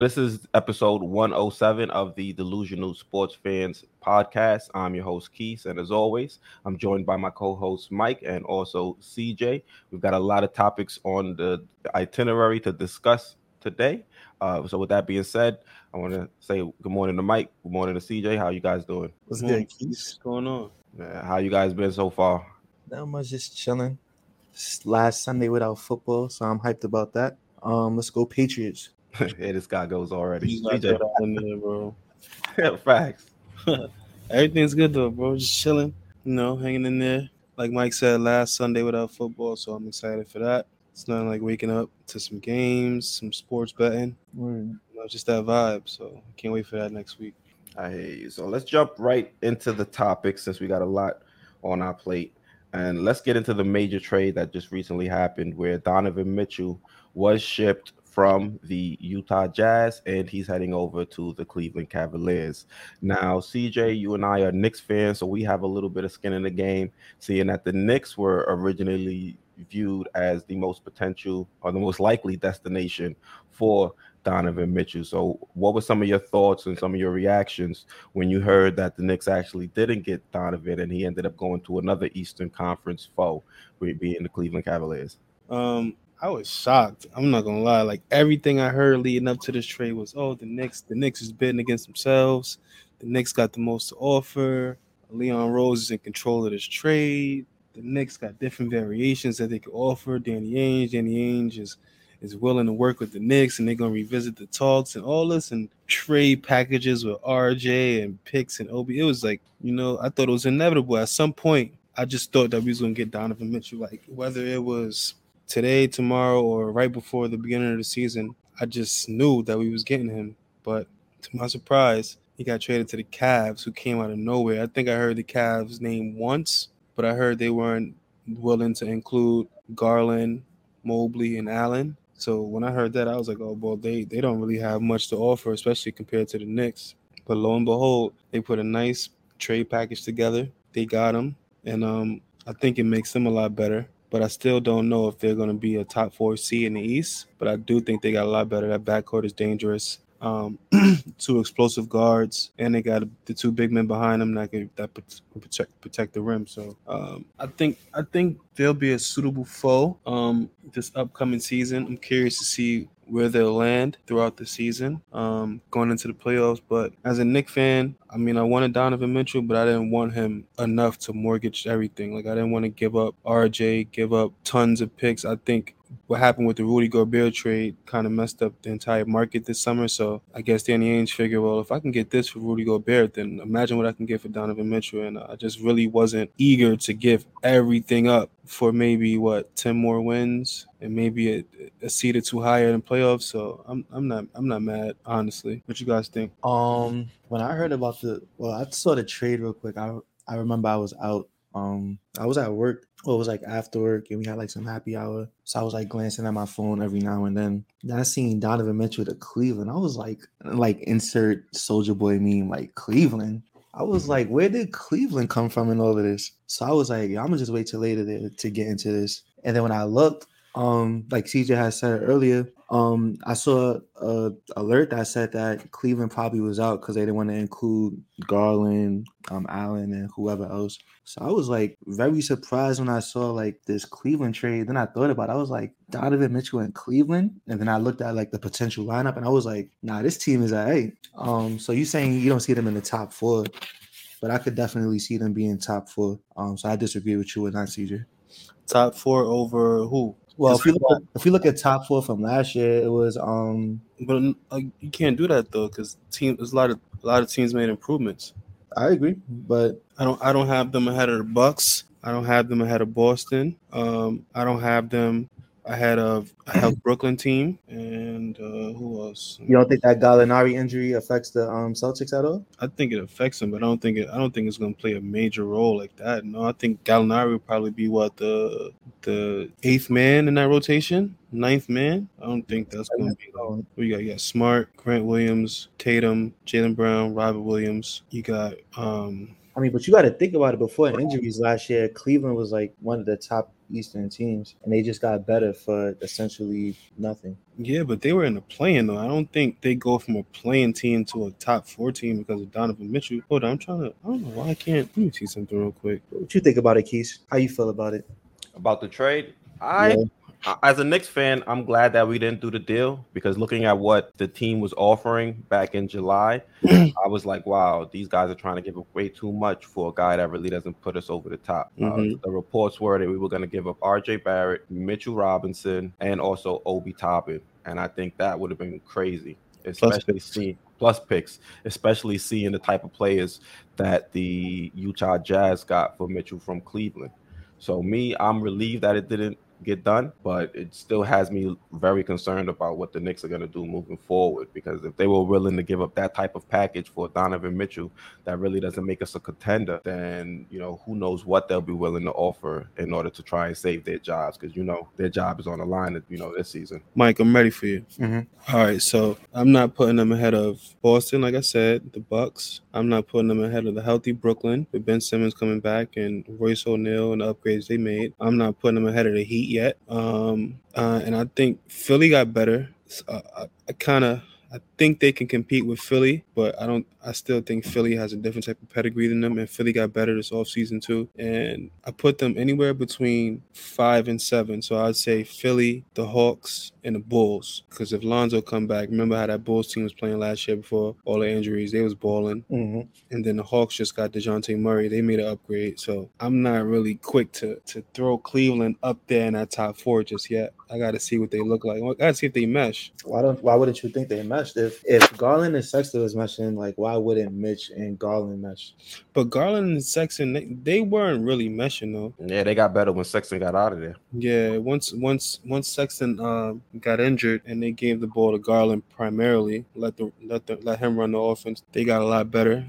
This is episode 107 of the Delusional Sports Fans podcast. I'm your host, Keith, and as always, I'm joined by my co host, Mike, and also CJ. We've got a lot of topics on the itinerary to discuss today. Uh, so, with that being said, I want to say good morning to Mike, good morning to CJ. How you guys doing? What's good, Keith? What's going on? how you guys been so far? Not much, just chilling. last Sunday without football, so I'm hyped about that. Um, let's go Patriots. Yeah, this guy goes already. There, bro. Facts. Everything's good though, bro. Just chilling, you know, hanging in there. Like Mike said, last Sunday without football, so I'm excited for that. It's not like waking up to some games, some sports betting. You know, just that vibe. So can't wait for that next week. I hear you. So let's jump right into the topic since we got a lot on our plate. And let's get into the major trade that just recently happened where Donovan Mitchell was shipped from the Utah Jazz, and he's heading over to the Cleveland Cavaliers. Now, CJ, you and I are Knicks fans, so we have a little bit of skin in the game, seeing that the Knicks were originally viewed as the most potential or the most likely destination for Donovan Mitchell. So, what were some of your thoughts and some of your reactions when you heard that the Knicks actually didn't get Donovan and he ended up going to another Eastern Conference foe, being the Cleveland Cavaliers? Um, I was shocked. I'm not gonna lie. Like everything I heard leading up to this trade was, oh, the Knicks, the Knicks is bidding against themselves. The Knicks got the most to offer. Leon Rose is in control of this trade. The Knicks got different variations that they could offer. Danny Ainge, Danny Ainge is is willing to work with the Knicks, and they're gonna revisit the talks and all this and trade packages with RJ and picks and Obi. It was like, you know, I thought it was inevitable. At some point, I just thought that we was gonna get Donovan Mitchell. Like whether it was today, tomorrow, or right before the beginning of the season, I just knew that we was getting him. But to my surprise, he got traded to the Cavs, who came out of nowhere. I think I heard the Cavs name once, but I heard they weren't willing to include Garland, Mobley, and Allen. So when I heard that, I was like, oh, well, they, they don't really have much to offer, especially compared to the Knicks. But lo and behold, they put a nice trade package together. They got him. And um, I think it makes them a lot better but I still don't know if they're going to be a top four seed in the East. But I do think they got a lot better. That backcourt is dangerous. Um, two explosive guards, and they got the two big men behind them that can that protect protect the rim. So um, I think I think they'll be a suitable foe um, this upcoming season. I'm curious to see where they'll land throughout the season, um, going into the playoffs. But as a Knick fan, I mean, I wanted Donovan Mitchell, but I didn't want him enough to mortgage everything. Like I didn't want to give up RJ, give up tons of picks. I think what happened with the Rudy Gobert trade kind of messed up the entire market this summer. So I guess Danny Ainge figured, well, if I can get this for Rudy Gobert, then imagine what I can get for Donovan Mitchell. And I just really wasn't eager to give everything up for maybe what ten more wins and maybe a, a seed or two higher in playoffs. So I'm I'm not I'm not mad honestly. What you guys think? Um, when I heard about the well, I saw the trade real quick. I I remember I was out. Um, I was at work. Well, it was like after work, and we had like some happy hour. So I was like glancing at my phone every now and then. Then I seen Donovan Mitchell to Cleveland. I was like, like insert Soldier Boy meme, like Cleveland. I was like, where did Cleveland come from in all of this? So I was like, I'm gonna just wait till later to, to get into this. And then when I looked, um, like CJ had said earlier, um, I saw a alert that said that Cleveland probably was out because they didn't want to include Garland, um, Allen, and whoever else. So I was like very surprised when I saw like this Cleveland trade. Then I thought about it. I was like Donovan Mitchell in Cleveland, and then I looked at like the potential lineup, and I was like, Nah, this team is at eight. Um, so you saying you don't see them in the top four, but I could definitely see them being top four. Um, so I disagree with you with that, CJ. Top four over who? Well, if you look at, if you look at top four from last year, it was um. But uh, you can't do that though, because team there's a lot of a lot of teams made improvements. I agree, but I don't I don't have them ahead of the Bucks. I don't have them ahead of Boston. Um, I don't have them ahead had a health Brooklyn team, and uh, who else? You don't think that Gallinari injury affects the um, Celtics at all? I think it affects them, but I don't think it. I don't think it's going to play a major role like that. No, I think Gallinari will probably be what the the eighth man in that rotation, ninth man. I don't think that's going to be. Like, we got you got Smart, Grant Williams, Tatum, Jaylen Brown, Robert Williams. You got um I mean, but you got to think about it. Before injuries last year, Cleveland was like one of the top Eastern teams, and they just got better for essentially nothing. Yeah, but they were in the playing though. I don't think they go from a playing team to a top four team because of Donovan Mitchell. Hold on, I'm trying to. I don't know why I can't. Let me see something real quick. What you think about it, Keith? How you feel about it? About the trade, I Yeah. As a Knicks fan, I'm glad that we didn't do the deal because looking at what the team was offering back in July, I was like, wow, these guys are trying to give up way too much for a guy that really doesn't put us over the top. Uh, Mhm. the reports were that we were going to give up RJ Barrett, Mitchell Robinson, and also Obi Toppin. And I think that would have been crazy, especially seeing plus picks, especially seeing the type of players that the Utah Jazz got for Mitchell from Cleveland. So me, I'm relieved that it didn't get done, but it still has me very concerned about what the Knicks are going to do moving forward. Because if they were willing to give up that type of package for Donovan Mitchell, that really doesn't make us a contender. Then you know who knows what they'll be willing to offer in order to try and save their jobs. Because you know their job is on the line. You know this season. Mike, I'm ready for you. Mhm. All right, so I'm not putting them ahead of Boston, like I said, the Bucks. I'm not putting them ahead of the healthy Brooklyn with Ben Simmons coming back and Royce O'Neale and the upgrades they made. I'm not putting them ahead of the Heat yet. Um, uh, and I think Philly got better. S- Uh, I, I kind of. I think they can compete with Philly, but I don't. I still think Philly has a different type of pedigree than them, and Philly got better this offseason too. And I put them anywhere between five and seven. So I'd say Philly, the Hawks, and the Bulls. Because if Lonzo come back, remember how that Bulls team was playing last year before all the injuries? They was balling, Mhm. and then the Hawks just got Dejounte Murray. They made an upgrade, so I'm not really quick to to throw Cleveland up there in that top four just yet. I got to see what they look like. I got to see if they mesh. Why don't? Why wouldn't you think they meshed? If if Garland and Sexton was meshing, like why wouldn't Mitch and Garland mesh? But Garland and Sexton, they, they weren't really meshing though. Yeah, they got better when Sexton got out of there. Yeah, once once once Sexton um, got injured and they gave the ball to Garland primarily, let the let the let him run the offense. They got a lot better.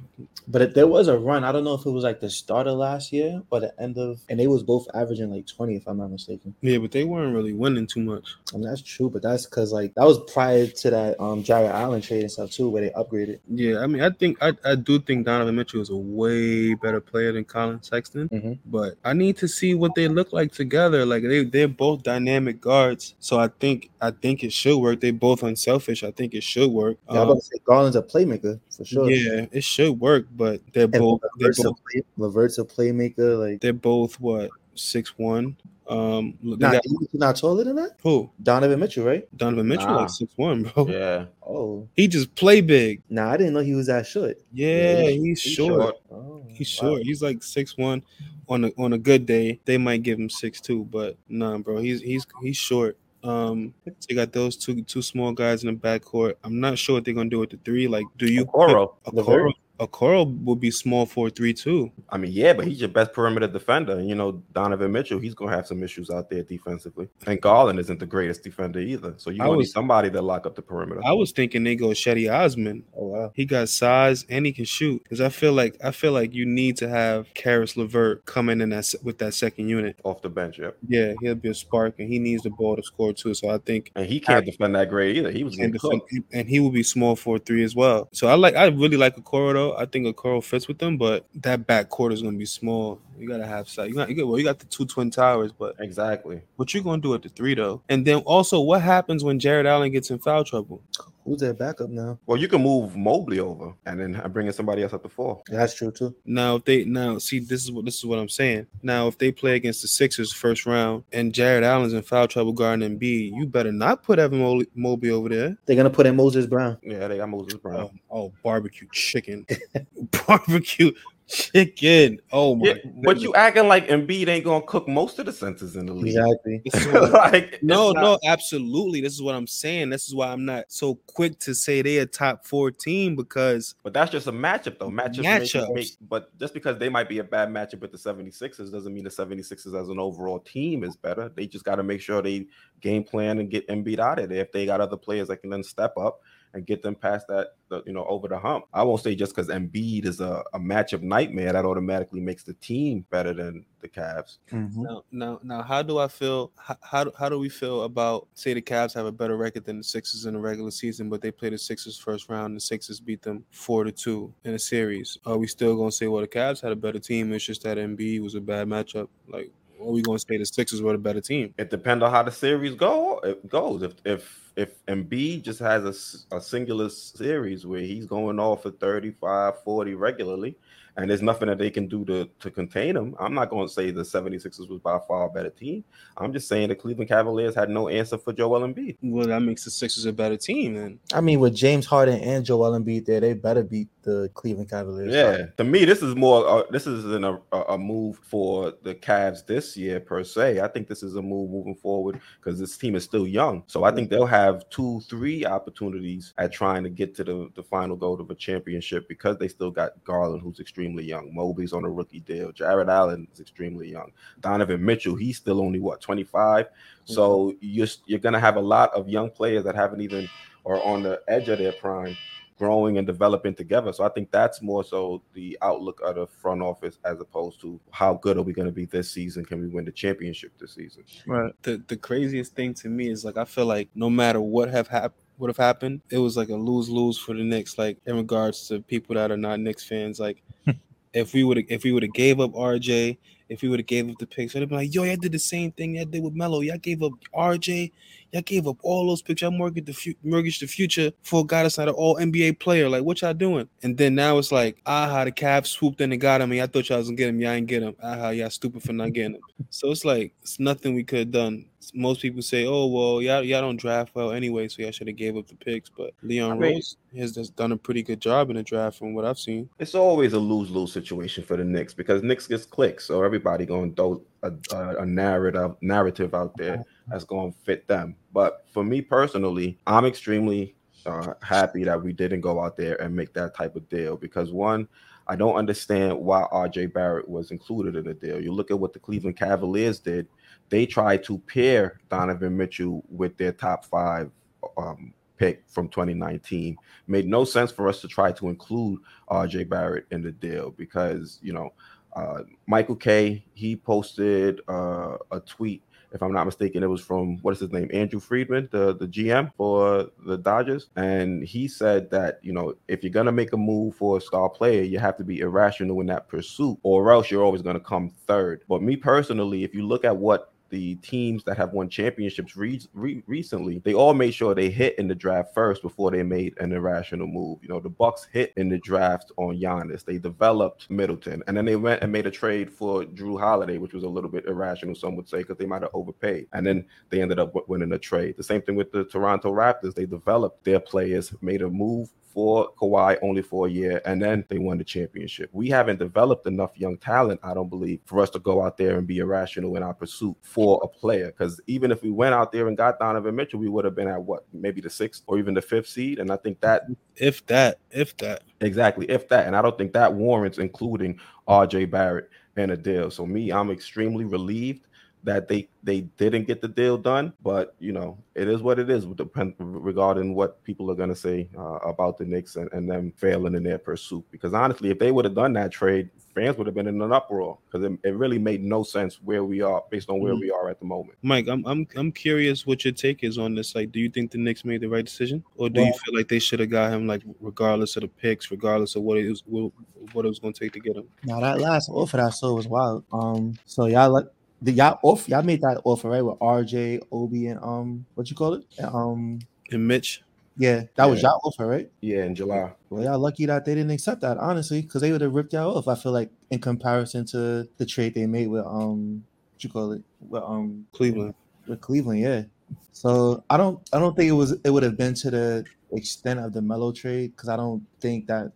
But if there was a run, I don't know if it was like the start of last year or the end of, and they was both averaging like twenty, if I'm not mistaken. Yeah, but they weren't really winning too much. I mean that's true, but that's because like that was prior to that um Jarrett Allen trade and stuff too, where they upgraded. Yeah, I mean, I think I, I do think Donovan Mitchell is a way better player than Collin Sexton. Mhm. But I need to see what they look like together. Like they they're both dynamic guards, so I think I think it should work. They both unselfish. I think it should work. Yeah, I'm Um, about to say Garland's a playmaker for sure. yeah, it should work. But they're and both they're Levert's a, play, Levert's a playmaker. Like, they're both what six one. Um, they not, got- not taller than that. who Donovan Mitchell, right? Donovan Mitchell Nah. like six one, bro. Yeah, Oh, He just play big. nah, I didn't know he was that short. Yeah, Yeah, he's, he's short. short. Oh, He's wow. short. He's like six one. On a on a good day, they might give him six two, but nah, bro. He's he's he's short. Um, so you got those two two small guys in the backcourt. I'm not sure what they're gonna do with the three. Like, do you Okoro. put Okoro? Okoro will be small for three two. I mean, yeah, but he's your best perimeter defender. And you know, Donovan Mitchell, he's gonna have some issues out there defensively. And Garland isn't the greatest defender either. So you need somebody to lock up the perimeter. I was thinking they go Cedi Osman. Oh wow. He got size and he can shoot. Because I feel like I feel like you need to have Caris LeVert coming in that with that second unit. off the bench, yep. Yeah, he'll be a spark, and he needs the ball to score too. So I think And he can't defend that great either. He was and, defend, and he will be small for three as well. So I like I really like Okoro though. I think a Okoro fits with them, but that back court is gonna be small. You gotta have size. You got you got well, you got the two twin towers, but Exactly. what you gonna do at the three though? And then also, what happens when Jarrett Allen gets in foul trouble? Who's their backup now? Well, you can move Mobley over and then bring in somebody else at the four. That's true too. Now if they now see this is what this is what I'm saying. Now if they play against the Sixers first round and Jarrett Allen's in foul trouble guarding Embiid, you better not put Evan Mobley, Mobley over there. They're gonna put in Moses Brown. Yeah, they got Moses Brown. Oh, oh, barbecue chicken, barbecue chicken. Oh my! yeah, but you acting like Embiid ain't gonna cook most of the centers in the league. Exactly. This is what- like no, it's no, absolutely. This is what I'm saying. This is why I'm not so quick to say they a top four team because But that's just a matchup, though. Matchups, Matchups. Make, make, but just because they might be a bad matchup with the 76ers doesn't mean the 76ers as an overall team is better. They just got to make sure they game plan and get Embiid out of there. If they got other players that can then step up and get them past that, you know, over the hump. I won't say just because Embiid is a, a matchup nightmare that automatically makes the team better than the Cavs. Mhm. Now, now, now, how do I feel? How, how do- how do we feel about say the Cavs have a better record than the Sixers in the regular season, but they play the Sixers first round, and the Sixers beat them four to two in a series? Are we still gonna say, well, the Cavs had a better team? It's just that Embiid was a bad matchup. Like, are we gonna say the Sixers were the better team? It depends on how the series go. It goes if if if Embiid just has a, a singular series where he's going off for 35, 40 regularly, and there's nothing that they can do to to contain him. I'm not going to say the 76ers was by far a better team. I'm just saying the Cleveland Cavaliers had no answer for Joel Embiid. Well, that makes the Sixers a better team then. I mean, with James Harden and Joel Embiid there, they better beat the Cleveland Cavaliers. Yeah, to me, this is more. Uh, this isn't a, a a move for the Cavs this year per se. I think this is a move moving forward because this team is still young. So I think they'll have two, three opportunities at trying to get to the, the final goal of a championship because they still got Garland, who's extremely young. Mobley's on a rookie deal. Jarrett Allen is extremely young. Donovan Mitchell, he's still only what 25. So you're you're gonna have a lot of young players that haven't even or on the edge of their prime growing and developing together. So I think that's more so the outlook of the front office as opposed to how good are we going to be this season? Can we win the championship this season? Right. the the craziest thing to me is like I feel like no matter what have happened would have happened, it was like a lose lose for the Knicks. Like in regards to people that are not Knicks fans, like hmm. if we would have if we would have gave up RJ, if we would have gave up the picks, I'd be like, yo, y'all did the same thing y'all did with Melo. Y'all gave up RJ, y'all gave up all those picks. Y'all mortgaged the fu- mortgaged the future for a guy that's not an all NBA player. Like what y'all doing? And then now it's like, aha, the Cavs swooped in and got him. And I thought y'all was gonna get him. Y'all ain't get him. Aha, y'all stupid for not getting him. So it's like it's nothing we could have done. Most people say, "Oh well, y'all y'all don't draft well anyway, so y'all should have gave up the picks." But Leon I mean- Rose has just done a pretty good job in the draft from what I've seen. It's always a lose lose situation for the Knicks because Knicks gets clicks, so everybody going to throw a, a, a narrative narrative out there that's going to fit them. But for me personally, I'm extremely uh, happy that we didn't go out there and make that type of deal because one, I don't understand why RJ Barrett was included in the deal. You look at what the Cleveland Cavaliers did; they tried to pair Donovan Mitchell with their top five um, pick from 2019. Made no sense for us to try to include RJ Barrett in the deal because you know uh, Michael K. He posted uh, a tweet. If I'm not mistaken, it was from what is his name, Andrew Friedman, the the GM for the Dodgers, and he said that you know if you're gonna make a move for a star player, you have to be irrational in that pursuit, or else you're always gonna come third. But me personally, if you look at what the teams that have won championships re- re- recently, they all made sure they hit in the draft first before they made an irrational move. You know, the Bucks hit in the draft on Giannis. They developed Middleton, and then they went and made a trade for Jrue Holiday, which was a little bit irrational, some would say, because they might have overpaid. And then they ended up winning a trade. The same thing with the Toronto Raptors. They developed their players, made a move for Kawhi only for a year, and then they won the championship. We haven't developed enough young talent, I don't believe, for us to go out there and be irrational in our pursuit for a player. Because even if we went out there and got Donovan Mitchell, we would have been at what, maybe the sixth or even the fifth seed. And I think that If that, if that. exactly, if that, and I don't think that warrants including RJ Barrett and a deal. So me, I'm extremely relieved that they they didn't get the deal done but you know it is what it is with depend regarding what people are going to say uh, about the Knicks and, and them failing in their pursuit because honestly if they would have done that trade fans would have been in an uproar because it, it really made no sense where we are based on where Mhm. we are at the moment Mike, I'm I'm I'm curious what your take is on this. Like, do you think the Knicks made the right decision, or do you feel like they should have got him, like, regardless of the picks, regardless of what it was, what, what it was going to take to get him? Now that last offer that I saw was wild. Um, so y'all like the y'all off y'all made that offer right with RJ, Obi, and um, what you call it? Um, And Mitch, yeah, that was y'all offer, right? yeah in july Well, y'all lucky that they didn't accept that, honestly, because they would have ripped y'all off. I feel like in comparison to the trade they made with um, what you call it, with um, Cleveland. with Cleveland, yeah. So I don't I don't think it was it would have been to the extent of the Melo trade because I don't think that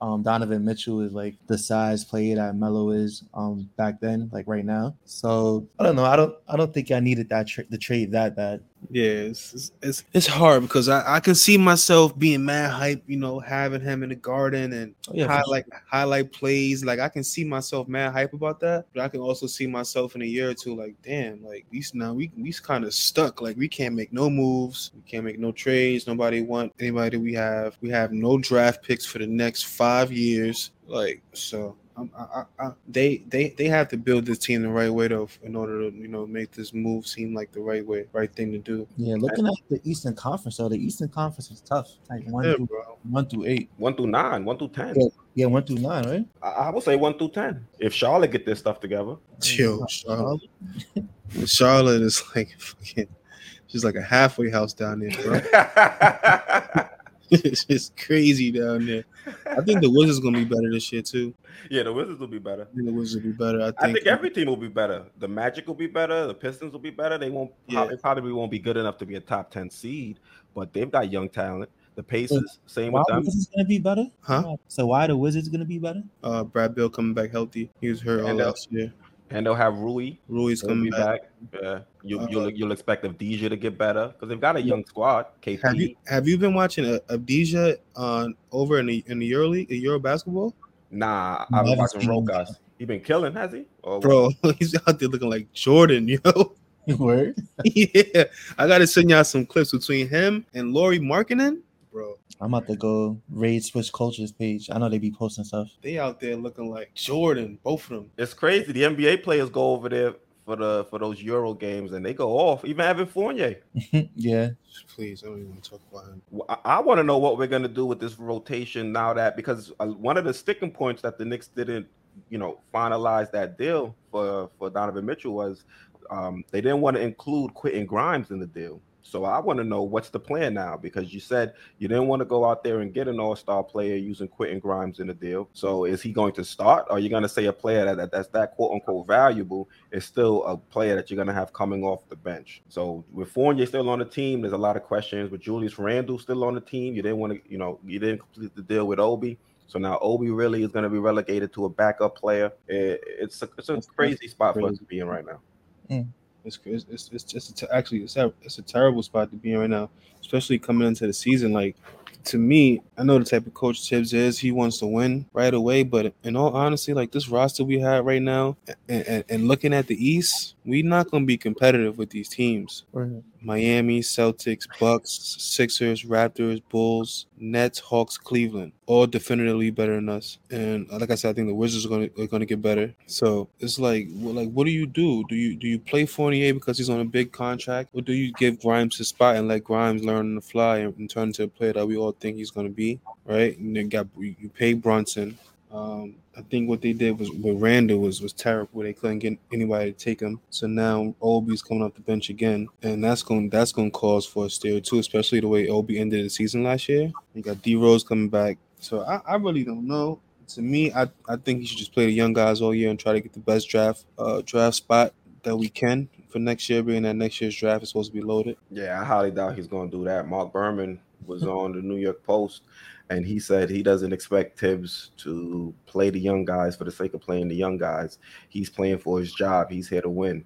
um Donovan Mitchell is like the size player that Melo is um back then, like right now. So I don't know. I don't I don't think I needed that tra- the trade that bad. Yeah, it's it's, it's, hard because I, I can see myself being mad hype, you know, having him in the garden and Oh, yeah, highlight highlight plays. Like I can see myself mad hype about that, but I can also see myself in a year or two, like, damn, like we now we we kind of stuck. Like we can't make no moves, we can't make no trades. Nobody want anybody we have. We have no draft picks for the next five years. Like so. I'm, I, I, I, they they they have to build this team the right way though in order to you know make this move seem like the right way right thing to do Yeah, looking at the Eastern Conference, though, the Eastern Conference is tough. Like one, yeah through, bro one through eight. One through nine, one through ten. Yeah. Yeah, one through nine, right? I, I would say one through ten. If Charlotte get this stuff together. Yo, Charlotte. Charlotte is like fucking. She's like a halfway house down there, bro. it's just crazy down there. I think the Wizards gonna be better this year too. yeah, the Wizards will be better. I think the Wizards will be better. I I think. think every team will be better. The Magic will be better. The Pistons will be better. They won't. Yeah. They probably won't be good enough to be a top ten seed, but they've got young talent. The Pacers, same Why with the them. Wizards gonna be better? Huh? So why the Wizards gonna be better? uh, Brad Beal coming back healthy. He was hurt all And, uh, last year. And they'll have Rui. Rui's He'll coming be back. back. Yeah, you, Uh, you'll you'll expect Avdija to get better because they've got a young squad. KP. Have you have you been watching uh, Avdija on over in the in the Euro League, Euro basketball? Nah, I've been watching seen him. Rokas. He been killing, has he? Or what? Bro, he's out there looking like Jordan, yo. Word. yeah, I gotta send y'all some clips between him and Lauri Markkanen, bro. I'm about to go raid Swish Cultures page. I know they be posting stuff. They out there looking like Jordan, both of them. It's crazy. The NBA players go over there for the for those Euro games and they go off. Even Evan Fournier. yeah. Please, I don't even want to talk about him. Well, I, want to know what we're gonna do with this rotation now that because uh, one of the sticking points that the Knicks didn't, you know, finalize that deal for for Donovan Mitchell was um, they didn't want to include Quentin Grimes in the deal. So I want to know what's the plan now because you said you didn't want to go out there and get an all-star player using Quentin Grimes in the deal. So mm-hmm. is he going to start? Or are you going to say a player that, that that's that quote unquote valuable is still a player that you're going to have coming off the bench? So with Fournier still on the team, there's a lot of questions. With Julius Randle still on the team, you didn't want to, you know, you didn't complete the deal with Obi. So now Obi really is going to be relegated to a backup player. It, it's a, it's a crazy spot for us to be in right now. It's it's it's, it's just a actually it's a, it's a terrible spot to be in right now, especially coming into the season. Like to me, I know the type of coach Thibs is. He wants to win right away, but in all honesty, like this roster we have right now, and, and, and looking at the East, we're not going to be competitive with these teams. Miami, Celtics, Bucks, Sixers, Raptors, Bulls, Nets, Hawks, Cleveland, all definitively better than us. And uh, like I said, I think the Wizards are going to are going to get better. So it's like, like, what do you do? Do you do you play Fournier because he's on a big contract, or do you give Grimes his spot and let Grimes learn on the fly and, and turn into a player that we all think he's going to be? Right? And then got you you pay Brunson. Um, I think what they did was with Randle was was terrible. They couldn't get anybody to take him. So now Obi's coming off the bench again, and that's going that's going to cause for a stare too, especially the way Obi ended the season last year. You got D Rose coming back, so I, I really don't know. To me, I, I think he should just play the young guys all year and try to get the best draft uh draft spot that we can for next year, being that next year's draft is supposed to be loaded. Yeah, I highly doubt he's going to do that. Marc Berman was on the New York Post, and he said he doesn't expect Thibs to play the young guys for the sake of playing the young guys. He's playing for his job. He's here to win.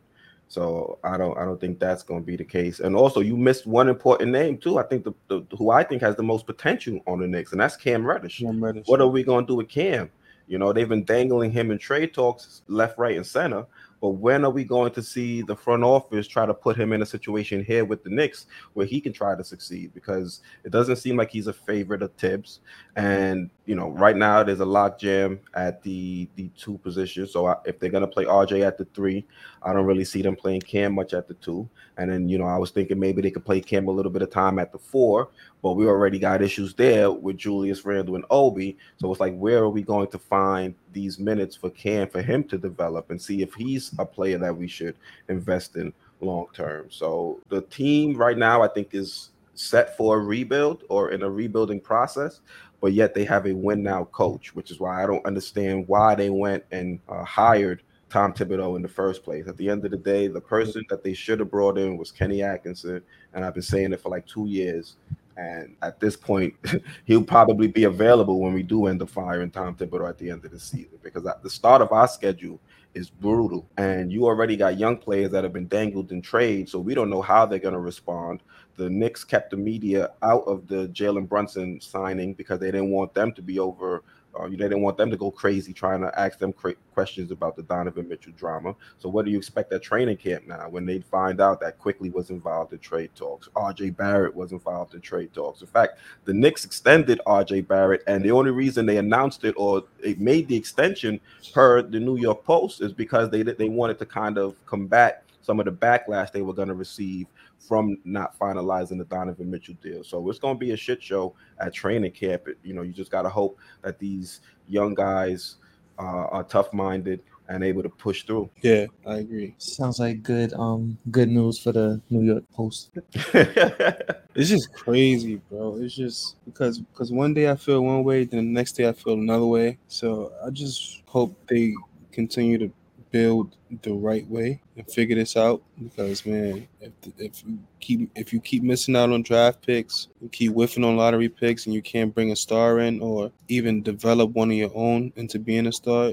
So I don't I don't think that's going to be the case. And also, you missed one important name too. I think the, the who I think has the most potential on the Knicks, and that's Cam Reddish. Cam Reddish. What are we going to do with Cam? You know, they've been dangling him in trade talks left, right, and center. But when are we going to see the front office try to put him in a situation here with the Knicks where he can try to succeed? Because it doesn't seem like he's a favorite of Thibs. And you know, right now there's a lock jam at the the two positions. So I, if they're gonna play RJ at the three, I don't really see them playing Cam much at the two. And then you know, I was thinking maybe they could play Cam a little bit of time at the four, but we already got issues there with Julius Randle and Obi. So it's like, where are we going to find these minutes for Cam for him to develop and see if he's a player that we should invest in long term? So the team right now, I think, is set for a rebuild or in a rebuilding process. But yet they have a win now coach, which is why I don't understand why they went and uh, hired Tom Thibodeau in the first place. At the end of the day, the person that they should have brought in was Kenny Atkinson, and I've been saying it for like two years. And at this point, he'll probably be available when we do end up firing Tom Thibodeau at the end of the season because at the start of our schedule is brutal. And you already got young players that have been dangled in trade, so we don't know how they're going to respond. The Knicks kept the media out of the Jalen Brunson signing because they didn't want them to be over uh, they didn't want them to go crazy trying to ask them cra- questions about the Donovan Mitchell drama. So, what do you expect at training camp now when they find out that Quickley was involved in trade talks? RJ Barrett was involved in trade talks. In fact, the Knicks extended RJ Barrett, and the only reason they announced it or it made the extension per the New York Post is because they they wanted to kind of combat some of the backlash they were going to receive from not finalizing the Donovan Mitchell deal. So it's going to be a shit show at training camp. You know, you just got to hope that these young guys uh, are tough minded and able to push through. Yeah, I agree. Sounds like good um good news for the New York Post. it's just crazy, bro. It's just because because one day I feel one way, then the next day I feel another way. So I just hope they continue to build the right way and figure this out because man if, if you keep if you keep missing out on draft picks you keep whiffing on lottery picks and you can't bring a star in or even develop one of your own into being a star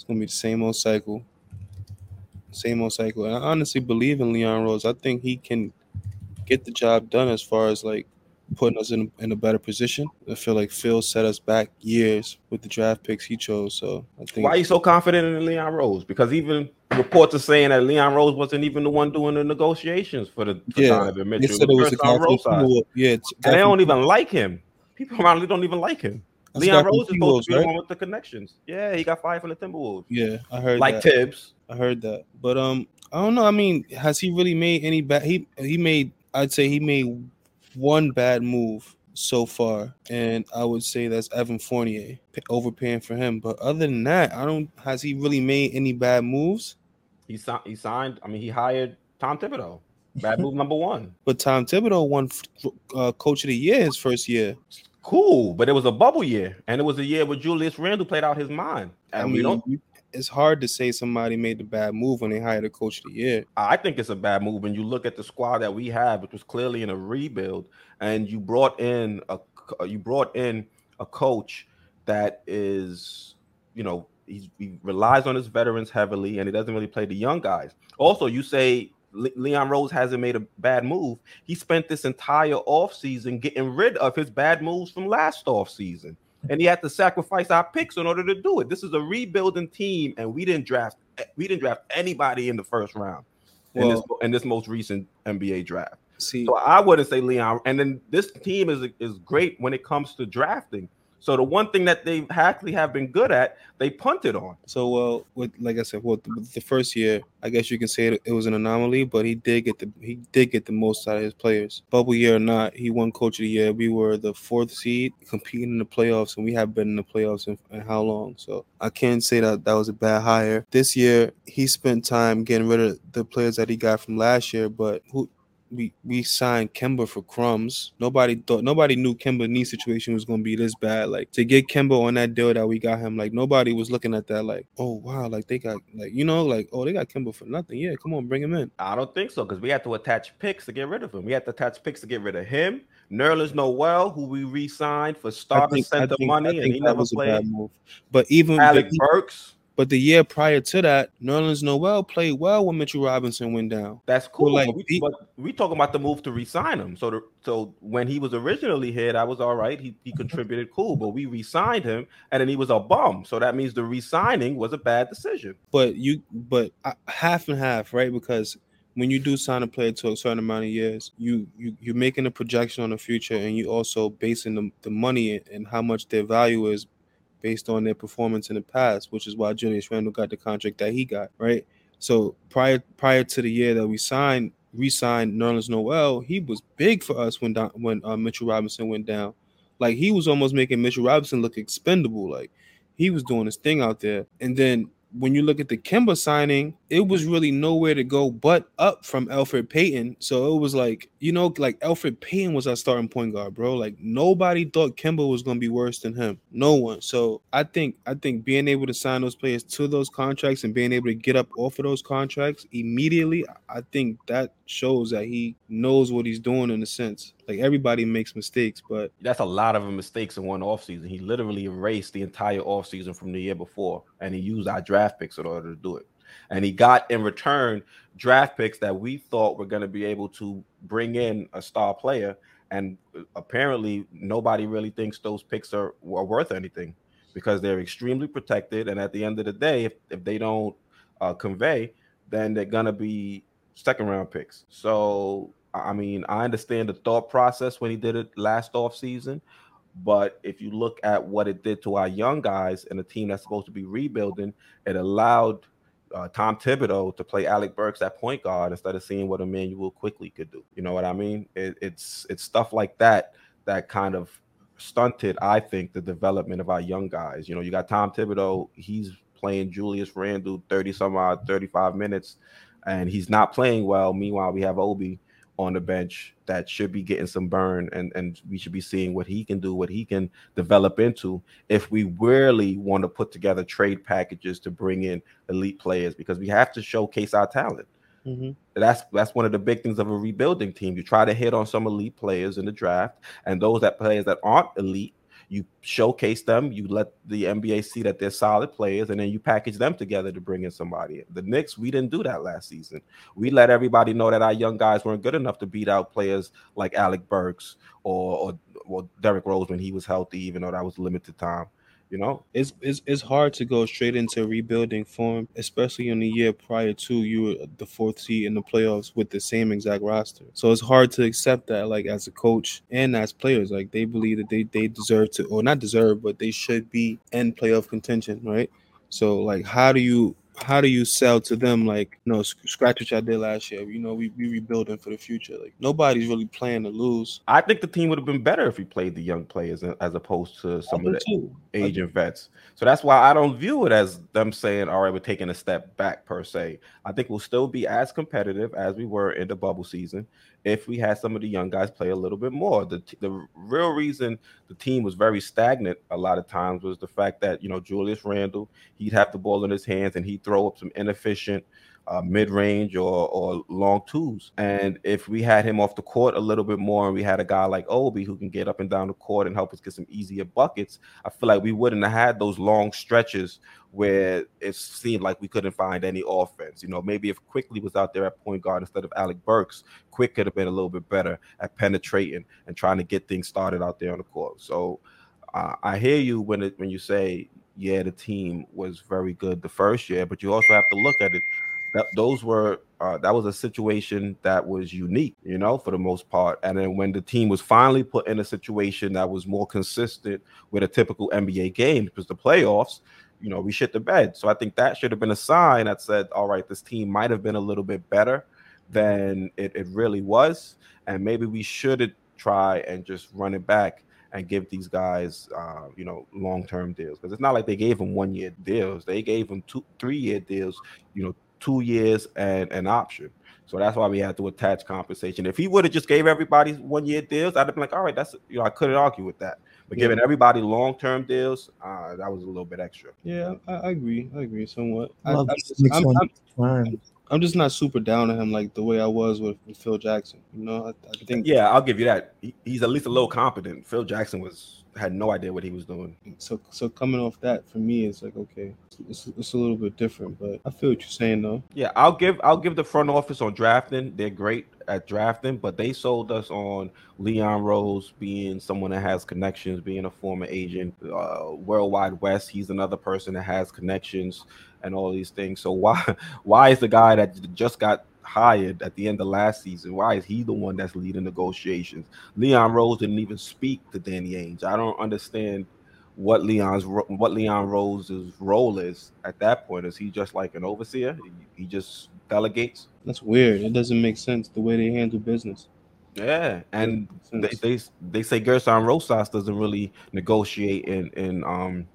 it's gonna be the same old cycle. Same old cycle. And i honestly believe in leon rose. I think he can get the job done as far as like putting us in, in a better position. I feel like Phil set us back years with the draft picks he chose. So I think why are you so confident in Leon Rose? Because even reports are saying that Leon Rose wasn't even the one doing the negotiations for the for yeah, Donovan Mitchell. They said it was Rosas. Yeah, and they don't even like him. People around don't even like him. That's Leon Rose is supposed to be right? the one with the connections. Yeah, he got fired from the Timberwolves. Yeah, I heard like that. Thibs. I heard that, but um, I don't know. I mean, has he really made any bad? He he made. I'd say he made one bad move so far, and I would say that's Evan Fournier overpaying for him. But other than that, I don't. Has he really made any bad moves? He signed. He signed. I mean, he hired Tom Thibodeau. Bad move number one. But Tom Thibodeau won uh, Coach of the Year his first year. Cool, but it was a bubble year, and it was a year where Julius Randle played out his mind. And I mean, we don't it's hard to say somebody made the bad move when they hired a coach of the year. I think it's a bad move when you look at the squad that we have, which was clearly in a rebuild, and you brought in a you brought in a coach that is, you know, he relies on his veterans heavily, and he doesn't really play the young guys. Also, you say Leon Rose hasn't made a bad move. He spent this entire offseason getting rid of his bad moves from last offseason and he had to sacrifice our picks in order to do it. This is a rebuilding team, and we didn't draft we didn't draft anybody in the first round well, in this in this most recent NBA draft. See, so I wouldn't say Leon. And then this team is is great when it comes to drafting. So the one thing that they actually have been good at, they punted on. So well, with like I said, well, the, the first year, I guess you can say it, it, was an anomaly, but he did get the he did get the most out of his players. Bubble year or not, he won Coach of the Year. We were the fourth seed, competing in the playoffs, and we have been in the playoffs in, in how long? So I can't say that that was a bad hire. This year, he spent time getting rid of the players that he got from last year, but who we we signed Kemba for crumbs. Nobody thought nobody knew Kemba knee situation was gonna be this bad. Like to get Kemba on that deal that we got him, like nobody was looking at that like, oh wow, like they got like you know, like oh they got Kemba for nothing. Yeah, come on, bring him in. I don't think so because we had to attach picks to get rid of him. We had to attach picks to get rid of him. Nerlens Noel, who we re-signed for starting center money, and he never played. But even Alec Burks. But the year prior to that, Nerlens Noel played well when Mitchell Robinson went down. That's cool. So like, we, but we talking about the move to resign him. So the, so when he was originally here, that was all right. He, he contributed cool, but we re-signed him and then he was a bum. So that means the re-signing was a bad decision. But you but uh, half and half, right? Because when you do sign a player to a certain amount of years, you you you're making a projection on the future, and you also basing the, the money and how much their value is based on their performance in the past, which is why Julius Randle got the contract that he got, right? So prior prior to the year that we signed, re-signed Nerlens Noel, he was big for us when when uh, Mitchell Robinson went down. Like he was almost making Mitchell Robinson look expendable. Like he was doing his thing out there. And then when you look at the Kemba signing, it was really nowhere to go but up from Elfrid Payton. So it was like, you know, like Elfrid Payton was our starting point guard, bro. Like nobody thought Kemba was gonna be worse than him. No one. So I think I think being able to sign those players to those contracts and being able to get up off of those contracts immediately, I think that shows that he knows what he's doing in a sense. Like everybody makes mistakes, but that's a lot of mistakes in one offseason. He literally erased the entire offseason from the year before, and he used our draft picks in order to do it. And he got in return draft picks that we thought were going to be able to bring in a star player. And apparently, nobody really thinks those picks are, are worth anything because they're extremely protected. And at the end of the day, if, if they don't uh, convey, then they're going to be second round picks. So, I mean, I understand the thought process when he did it last off season, but if you look at what it did to our young guys and a team that's supposed to be rebuilding, it allowed uh, Tom Thibodeau to play Alec Burks at point guard instead of seeing what Immanuel Quickley could do. You know what I mean? It, it's it's stuff like that that kind of stunted, I think, the development of our young guys. You know, you got Tom Thibodeau, he's playing Julius Randle 30 some odd 35 minutes, and he's not playing well. Meanwhile, we have Obi on the bench that should be getting some burn and and we should be seeing what he can do what he can develop into if we really want to put together trade packages to bring in elite players because we have to showcase our talent mm-hmm. that's that's one of the big things of a rebuilding team you try to hit on some elite players in the draft and those that players that aren't elite you showcase them, you let the NBA see that they're solid players, and then you package them together to bring in somebody. The Knicks, we didn't do that last season. We let everybody know that our young guys weren't good enough to beat out players like Alec Burks or or, or Derrick Rose when he was healthy, even though that was limited time. You know, it's, it's it's hard to go straight into rebuilding form, especially in the year prior to you were the fourth seed in the playoffs with the same exact roster. So it's hard to accept that, like as a coach and as players, like they believe that they they deserve to, or not deserve, but they should be in playoff contention, right? So like, how do you how do you sell to them like you know scratch what I did last year? You know, we we rebuilding for the future. Like nobody's really playing to lose. I think the team would have been better if we played the young players as opposed to some of the too. aging vets. So that's why I don't view it as them saying, "All right, we're taking a step back" per se. I think we'll still be as competitive as we were in the bubble season if we had some of the young guys play a little bit more. The the real reason the team was very stagnant a lot of times was the fact that you know Julius Randle he'd have the ball in his hands and he'd throw up some inefficient uh, mid range or, or long twos. And if we had him off the court a little bit more and we had a guy like Obi who can get up and down the court and help us get some easier buckets, I feel like we wouldn't have had those long stretches where it seemed like we couldn't find any offense. You know, maybe if Quickley was out there at point guard instead of Alec Burks, Quick could have been a little bit better at penetrating and trying to get things started out there on the court. So uh, I hear you when it when you say, yeah, the team was very good the first year, but you also have to look at it that those were uh, that was a situation that was unique, you know, for the most part. And then when the team was finally put in a situation that was more consistent with a typical NBA game, because the playoffs, you know, we shit the bed. So I think that should have been a sign that said, all right, this team might have been a little bit better than it, it really was, and maybe we should try and just run it back and give these guys, uh, you know, long term deals because it's not like they gave them one year deals; they gave them two, three year deals, you know, two years and an option. So that's why we had to attach compensation. If he would have just gave everybody one year deals, I'd have been like, all right, that's you know, I couldn't argue with that. But yeah. giving everybody long term deals, uh, that was a little bit extra. Yeah, I, I agree. I agree somewhat. I, I'm, I'm, I'm, I'm just not super down on him like the way I was with, with Phil Jackson. You know, I, I, think. Yeah, I'll give you that. He, he's at least a little competent. Phil Jackson was had no idea what he was doing. So, so coming off that for me, it's like okay, it's, it's a little bit different. But I feel what you're saying though. Yeah, I'll give I'll give the front office on drafting. They're great at drafting, but they sold us on Leon Rose being someone that has connections, being a former agent. Uh, World Wide Wes. he's another person that has connections and all these things. So why why is the guy that just got hired at the end of last season? Why is he the one that's leading negotiations? Leon Rose didn't even speak to Danny Ainge. I don't understand what Leon's what Leon Rose's role is at that point. Is he just like an overseer? He just delegates. That's weird. It doesn't make sense the way they handle business. Yeah, and they, they they say Gersson Rosas doesn't really negotiate in in um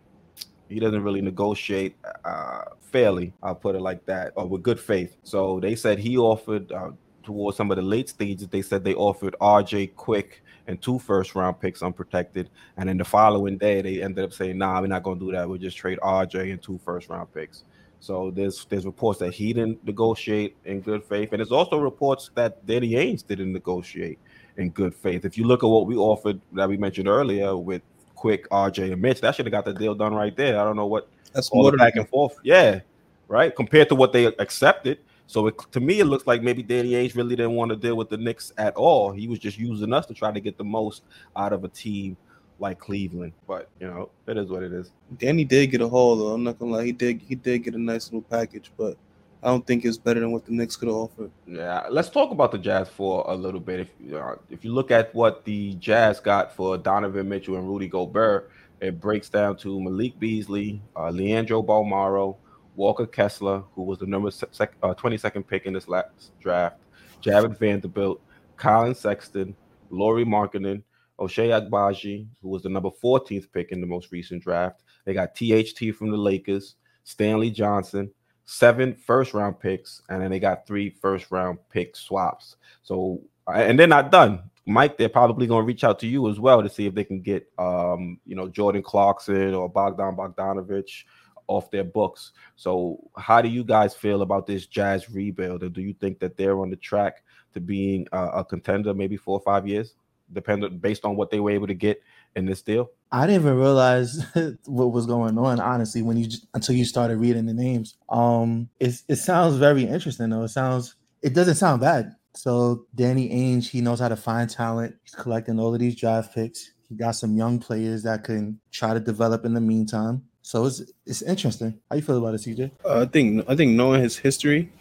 He doesn't really negotiate uh, fairly. I'll put it like that, or with good faith. So they said he offered uh, towards some of the late stages. They said they offered R.J. Quick and two first round picks unprotected, and then the following day they ended up saying, "Nah, we're not going to do that. We'll just trade R.J. and two first round picks." So there's there's reports that he didn't negotiate in good faith, and there's also reports that Danny Ainge didn't negotiate in good faith. If you look at what we offered that we mentioned earlier with Quick, RJ, and Mitch, that should have got the deal done right there. I don't know what That's all the back and forth. Yeah, right. Compared to what they accepted. So it, to me, it looks like maybe Danny Ainge really didn't want to deal with the Knicks at all. He was just using us to try to get the most out of a team like Cleveland. But you know, it is what it is. Danny did get a haul though. I'm not gonna lie, he did he did get a nice little package, but I don't think it's better than what the Knicks could offer. Yeah, let's talk about the Jazz for a little bit. If uh, if you look at what the Jazz got for Donovan Mitchell and Rudy Gobert, it breaks down to Malik Beasley, uh, Leandro Bolmaro, Walker Kessler, who was the number sec- uh, 22nd pick in this last draft, Jarred Vanderbilt, Collin Sexton, Lauri Markkanen, Ochai Agbaji, who was the number 14th pick in the most recent draft. They got THT from the Lakers, Stanley Johnson, seven first round picks, and then they got three first round pick swaps. So, and they're not done. Mike, they're probably going to reach out to you as well to see if they can get, um, you know, Jordan Clarkson or Bogdan Bogdanovich off their books. So, how do you guys feel about this Jazz rebuild, and do you think that they're on the track to being a, a contender, maybe four or five years, dependent based on what they were able to get in this deal? I didn't even realize what was going on, honestly, when you until you started reading the names. Um, it it sounds very interesting though. It sounds it doesn't sound bad. So Danny Ainge, he knows how to find talent. He's collecting all of these draft picks. He got some young players that can try to develop in the meantime. So it's it's interesting. How you feel about it, CJ? Uh, I think I think knowing his history,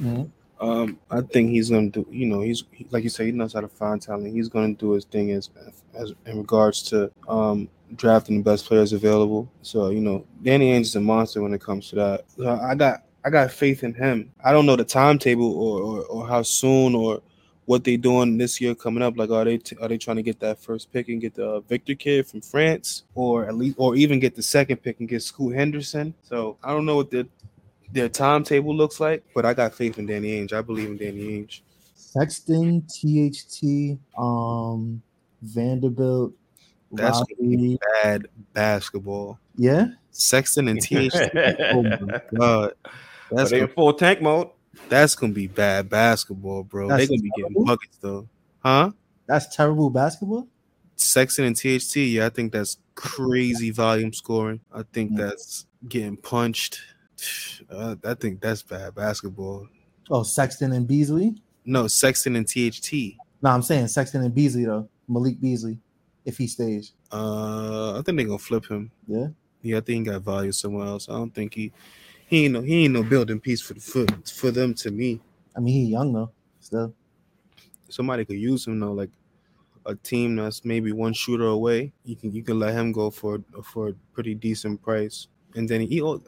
Mhm. Um, I think he's gonna do. You know, he's like you said, he knows how to find talent. He's gonna do his thing as as in regards to um drafting the best players available. So you know, Danny Ainge is a monster when it comes to that. So I got I got faith in him. I don't know the timetable or or, or how soon or what they doing this year coming up. Like, are they t- are they trying to get that first pick and get the Victor kid from France, or at least, or even get the second pick and get Scoot Henderson? So I don't know what their their timetable looks like, but I got faith in Danny Ainge. I believe in Danny Ainge. Sexton, THT, um, Vanderbilt, That's gonna be Robbie. bad basketball. Yeah, Sexton and THT. oh my god, that's they in gonna, full tank mode. that's gonna be bad basketball, bro. They're gonna be getting terrible. buckets though, huh? that's terrible basketball. Sexton and THT, yeah, I think that's crazy volume scoring. I think Mm. that's getting punched. Uh, I think that's bad basketball. Oh, Sexton and Beasley. No, Sexton and THT. No, I'm saying Sexton and Beasley though. Malik Beasley, if he stays. Uh, I think they're gonna flip him. Yeah. Yeah, I think he got value somewhere else. I don't think he he ain't no he ain't no building piece for the for, for them to me. I mean, he young though. Still. Somebody could use him though, like a team that's maybe one shooter away. You can you can let him go for for a pretty decent price. And then he uh,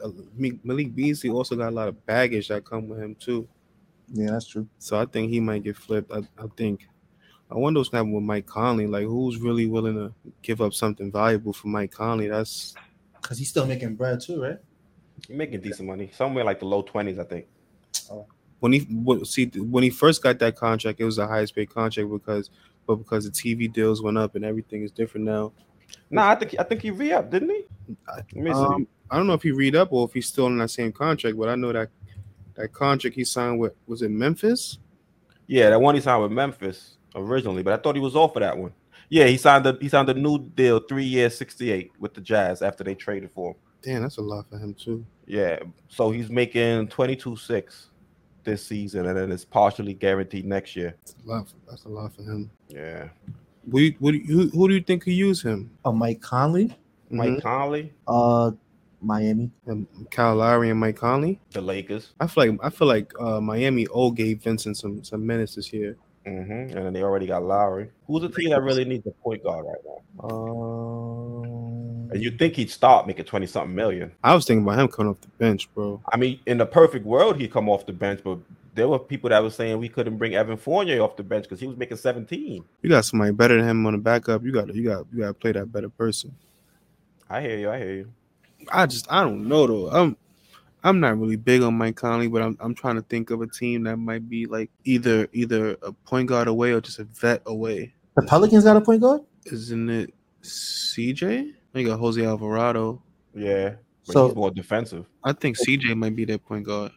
Malik Beasley also got a lot of baggage that come with him too. Yeah, that's true. So I think he might get flipped. I, I think. I wonder what's gonna with Mike Conley. Like, who's really willing to give up something valuable for Mike Conley? That's Cause he's still making bread too, right? You're making decent money, somewhere like the low twenties, I think. Oh. when he what, see when he first got that contract, it was the highest paid contract because, but because the TV deals went up and everything is different now. Nah, I think I think he re-upped, didn't he? Let me see. Um, I don't know if he read up or if he's still in that same contract, but I know that that contract he signed with was it Memphis? yeah, that one he signed with Memphis originally, but I thought he was off of that one. Yeah, he signed the he signed a new deal, three years, sixty eight with the Jazz after they traded for him. Damn, that's a lot for him too. Yeah, so he's making twenty two six this season, and then it's partially guaranteed next year. That's a lot. For, that's a lot for him. Yeah, What do what do you, who, who do you think could use him? Oh, Mike Conley, Mike Mhm. Conley, uh, Miami. Um, Kyle Lowry and Mike Conley. the Lakers, I feel like I feel like uh, Miami O Gabe Vincent some some minutes this year. hmm and then they already got Lowry. Who's the team that really needs a point guard right now? Um, And you think he'd start making twenty something million? I was thinking about him coming off the bench, bro. I mean, in the perfect world, he'd come off the bench, but there were people that were saying we couldn't bring Evan Fournier off the bench because he was making 17. You got somebody better than him on the backup. You got you got you got to play that better person. I hear you. I hear you. I just I don't know though. I'm I'm not really big on Mike Conley, but I'm I'm trying to think of a team that might be like either either a point guard away or just a vet away. The Pelicans got a point guard. Isn't it CJ? They got Jose Alvarado. Yeah, but So- he's more defensive. I think CJ might be their point guard.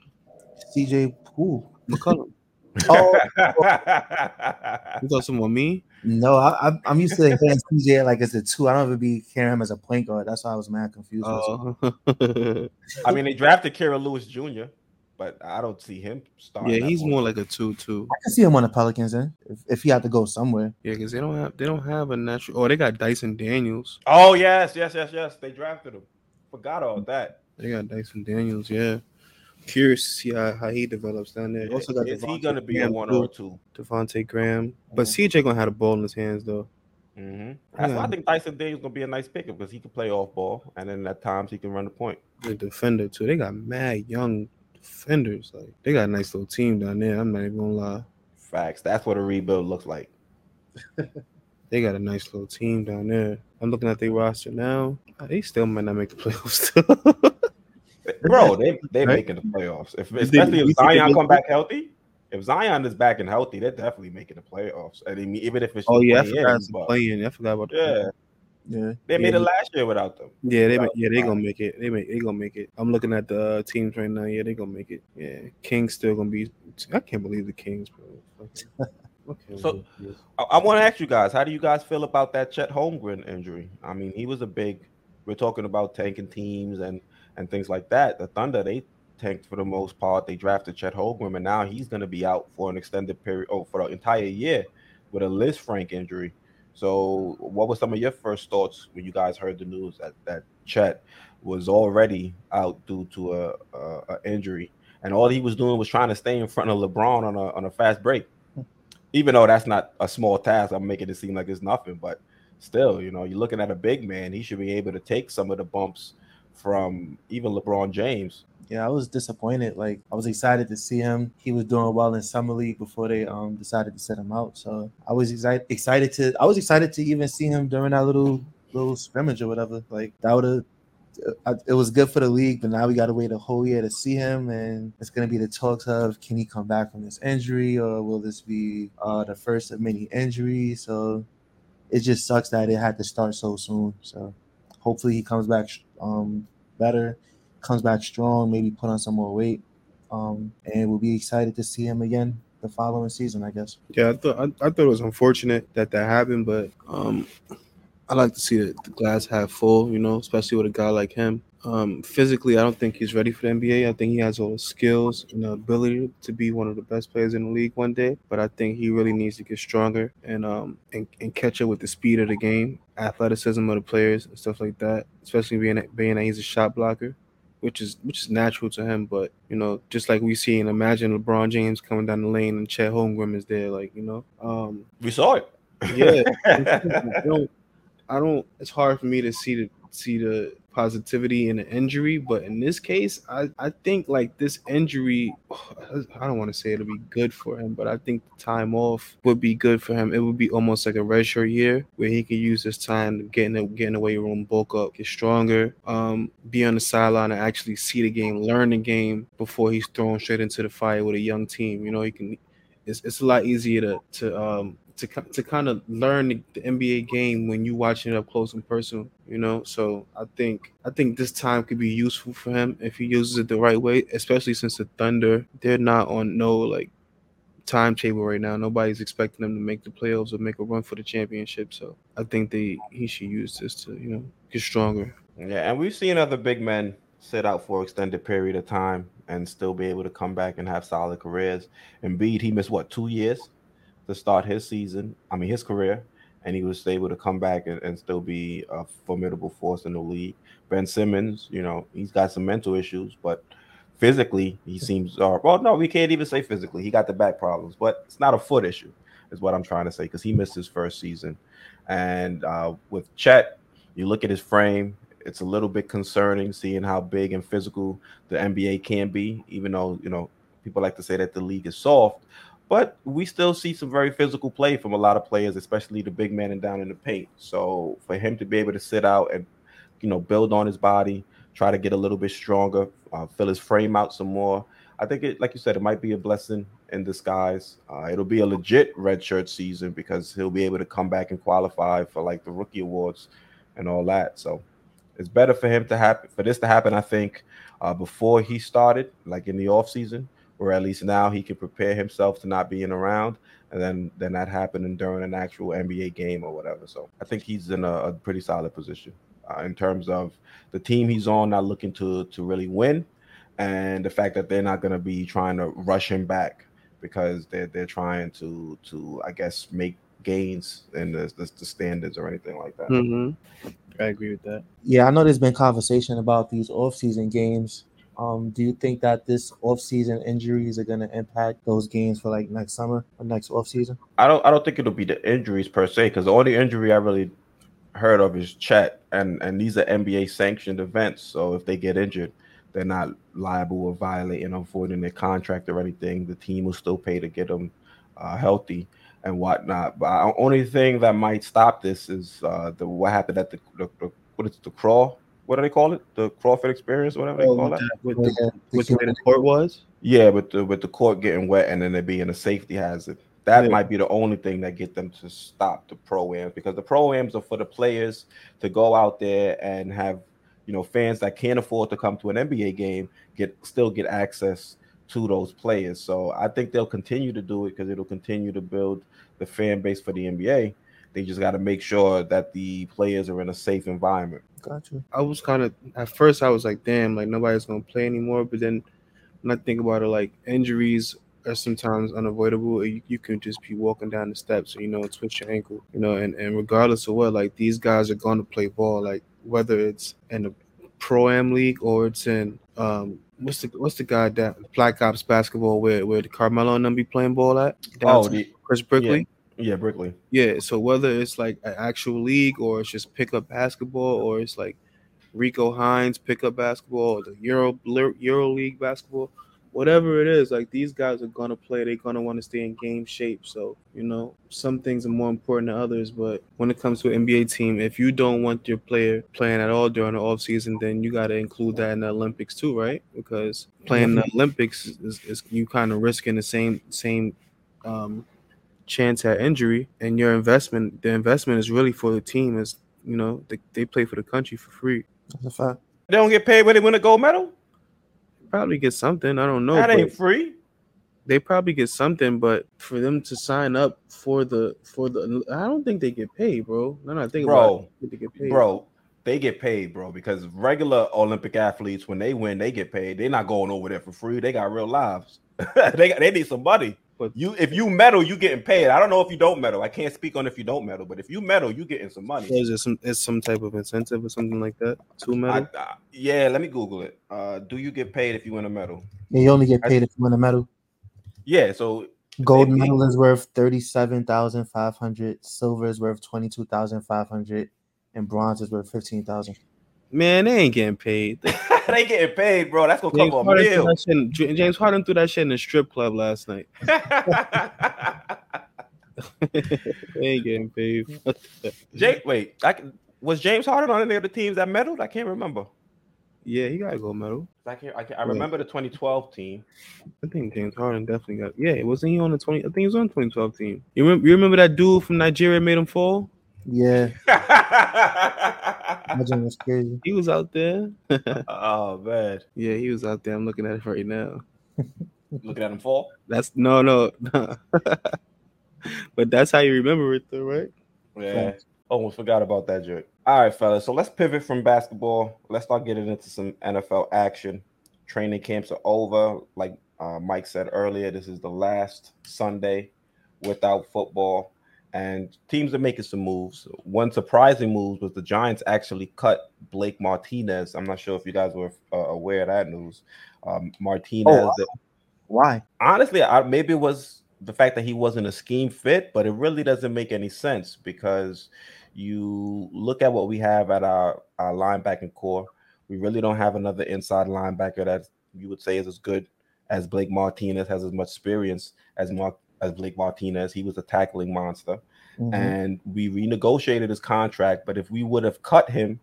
CJ who? McCollum. Oh You got someone me? no, I, I'm- I'm used to hearing CJ like as a two. I don't ever be hearing him as a point guard. That's why I was mad confused. Oh, I mean, they drafted Kira Lewis Jr., but I don't see him starting. yeah, he's more like a two-two. I can see him on the Pelicans then if, if he had to go somewhere. Yeah, because they don't have they don't have a natural. Oh, they got Dyson Daniels. Oh yes, yes, yes, yes. They drafted him. Forgot all that. They got Dyson Daniels. Yeah, curious to see how, how he develops down there. Also got Is he gonna be a one or a two? Devonte' Graham, but CJ gonna have the ball in his hands though. Mm-hmm. That's why I Yeah. think Dyson Daniels gonna be a nice pickup because he can play off ball, and then at times he can run the point. The defender too. They got mad young defenders. Like they got a nice little team down there. I'm not even gonna lie. Facts. That's what a rebuild looks like. They got a nice little team down there. I'm looking at their roster now. They still might not make the playoffs. Bro, they they Right. making the playoffs. If especially if Zion come back healthy. If Zion is back and healthy, they're definitely making the playoffs. I mean, even if it's oh just yeah, I forgot to but- play. I forgot about the yeah, Yeah. they made Yeah. it last year without them. Yeah, they Without yeah they gonna make it. They make they gonna make it. I'm looking at the uh, teams right now. Yeah, they gonna make it. Yeah, Kings still gonna be. I can't believe the Kings, bro. I So-. I, I want to ask you guys, how do you guys feel about that Chet Holmgren injury? I mean, he was a big. We're talking about tanking teams and and things like that. The Thunder they tanked for the most part. They drafted Chet Holmgren, and now he's going to be out for an extended period, oh, for the entire year with a Lisfranc injury. So, what were some of your first thoughts when you guys heard the news that that Chet was already out due to a, a, a injury, and all he was doing was trying to stay in front of LeBron on a on a fast break? even though that's not a small task, I'm making it seem like it's nothing. But still, you know, you're looking at a big man. He should be able to take some of the bumps from even LeBron James. Yeah, I was disappointed. Like I was excited to see him. He was doing well in summer league before they um decided to set him out. So I was excited excited to I was excited to even see him during that little little scrimmage or whatever. Like that would have it was good for the league, but now we got to wait a whole year to see him, and it's going to be the talks of can he come back from this injury, or will this be uh, the first of many injuries? So it just sucks that it had to start so soon. So hopefully he comes back um, better, comes back strong, maybe put on some more weight, um, and we'll be excited to see him again the following season, I guess. Yeah, I thought I, I thought it was unfortunate that that happened, but um, I like to see the, the glass half full. You know, especially with a guy like him. Um, physically, I don't think he's ready for the NBA. I think he has all the skills and the ability to be one of the best players in the league one day. But I think he really needs to get stronger and um and, and catch up with the speed of the game, athleticism of the players, and stuff like that. Especially being being that he's a shot blocker which is which is natural to him. But you know, just like we see and imagine LeBron James coming down the lane and Chet Holmgren is there, like you know, um, We saw it. yeah. I don't, I don't. It's hard for me to see the see the positivity in an injury, but in this case, I I think like this injury, I don't want to say it'll be good for him, but I think the time off would be good for him. It would be almost like a redshirt year where he could use his time to get in the, get in the weight room, bulk up, get stronger, um, be on the sideline and actually see the game, learn the game before he's thrown straight into the fire with a young team. You know, he can. It's, it's a lot easier to to um to to kind of learn the, the NBA game when you watching it up close and personal, you know. So I think I think this time could be useful for him if he uses it the right way, especially since the Thunder they're not on no like timetable right now. Nobody's expecting them to make the playoffs or make a run for the championship. So I think they he should use this to you know get stronger. Yeah, and we've seen other big men sit out for extended period of time and still be able to come back and have solid careers. Embiid, he missed what two years to start his season. I mean his career, and he was able to come back and, and still be a formidable force in the league. Ben Simmons, you know, he's got some mental issues, but physically he seems. Uh, well, no, we can't even say physically. He got the back problems, but it's not a foot issue, is what I'm trying to say, because he missed his first season. And uh, with Chet, you look at his frame, it's a little bit concerning seeing how big and physical the NBA can be, even though, you know, people like to say that the league is soft, but we still see some very physical play from a lot of players, especially the big men and down in the paint. So for him to be able to sit out and, you know, build on his body, try to get a little bit stronger, uh, fill his frame out some more. I think it, like you said, it might be a blessing in disguise. Uh, it'll be a legit redshirt season because he'll be able to come back and qualify for like the rookie awards and all that. So it's better for him to happen for this to happen. I think uh, before he started, like in the off season, or at least now he can prepare himself to not being around, and then then that happening during an actual NBA game or whatever. So I think he's in a, a pretty solid position uh, in terms of the team he's on, not looking to to really win and the fact that they're not going to be trying to rush him back because they're they're trying to to I guess make gains in the, the, the standards or anything like that. Mm-hmm. I agree with that. Yeah, I know there's been conversation about these off-season games. Um, do you think that this off-season injuries are going to impact those games for like next summer or next off-season? I don't I don't think it'll be the injuries per se because the only injury I really heard of is Chet, and and these are NBA sanctioned events. So if they get injured, they're not liable or violating or voiding their contract or anything. The team will still pay to get them uh, healthy and whatnot. But the only thing that might stop this is uh, the what happened at the, the, the what is it, the crawl? What do they call it? The Crawford experience, whatever they Oh, call with, it. the, with, the, with the way the court was. Yeah, with the with the court getting wet and then there being a safety hazard. That Yeah. might be the only thing that get them to stop the pro ams because the pro ams are for the players to go out there and have you know fans that can't afford to come to an NBA game get still get access to those players. So I think they'll continue to do it because it'll continue to build the fan base for the NBA. They just got to make sure that the players are in a safe environment. Gotcha. I was kind of at first I was like, damn, like nobody's gonna play anymore. But then when I think about it, like injuries are sometimes unavoidable. You, you can just be walking down the steps, or, you know, and twist your ankle, you know, and, and regardless of what, like these guys are gonna play ball, like whether it's in a pro am league or it's in um what's the what's the guy that Black Ops basketball where where the Carmelo and them be playing ball at? Oh, the, Chris Brickley. yeah, Brickley. Yeah, so whether it's like an actual league or it's just pickup basketball or it's like Rico Hines pickup basketball or the Euro Euro League basketball, whatever it is, like these guys are gonna play. They're gonna want to stay in game shape. So you know, some things are more important than others. But when it comes to an NBA team, if you don't want your player playing at all during the off season, then you got to include that in the Olympics too, right? Because playing the Olympics is, is you kind of risking the same same um, chance at injury and your investment the investment is really for the team is you know they, they play for the country for free That's a fact. They don't get paid when they win a gold medal. probably get something i don't know that ain't free. they probably get something but for them to sign up for the for the i don't think they get paid bro no no think about Bro, it. Think they get paid bro. They get paid, bro, because regular Olympic athletes, when they win, they get paid. They're not going over there for free. They got real lives. they got, they need some money. But- you, if you medal, you getting paid. I don't know if you don't medal. I can't speak on if you don't medal, but if you medal, you getting some money. is it some is some type of incentive or something like that two medal I- yeah, let me Google it. Uh, do you get paid if you win a medal? Yeah, you only get paid if you win a medal. Yeah, so Gold Maybe. medal is worth thirty-seven thousand five hundred. Silver is worth twenty-two thousand five hundred, and bronze is worth fifteen thousand. Man they ain't getting paid they ain't getting paid, bro. That's gonna James cover a Harden, threw meal. that shit James Harden threw that shit in the strip club last night. they ain't getting paid. Jake, wait, I can, was James Harden on any of the teams that medaled? I can't remember. Yeah, he got a go medal. I can't. I, can't, I remember the 2012 team. I think James Harden definitely got. Yeah, wasn't he on the twenty? I think he was on the 2012 team. You remember? You remember that dude from Nigeria made him fall? Yeah, that was crazy. He was out there. oh man, yeah, he was out there. I'm looking at it right now. looking at him fall. That's no, no, no. but that's how you remember it, though, right? Yeah, almost forgot about that joke. All right, fellas. So let's pivot from basketball. Let's start getting into some NFL action. Training camps are over. Like uh, Mike said earlier, this is the last Sunday without football, and teams are making some moves. One surprising move was the Giants actually cut Blake Martinez. I'm not sure if you guys were uh, aware of that news. Um, Martinez. wow. Why? honestly, I, maybe it was the fact that he wasn't a scheme fit, but it really doesn't make any sense because you look at what we have at our, our linebacking corps. We really don't have another inside linebacker that you would say is as good as Blake Martinez, has as much experience as Mark as Blake Martinez. He was a tackling monster Mhm. and we renegotiated his contract. But if we would have cut him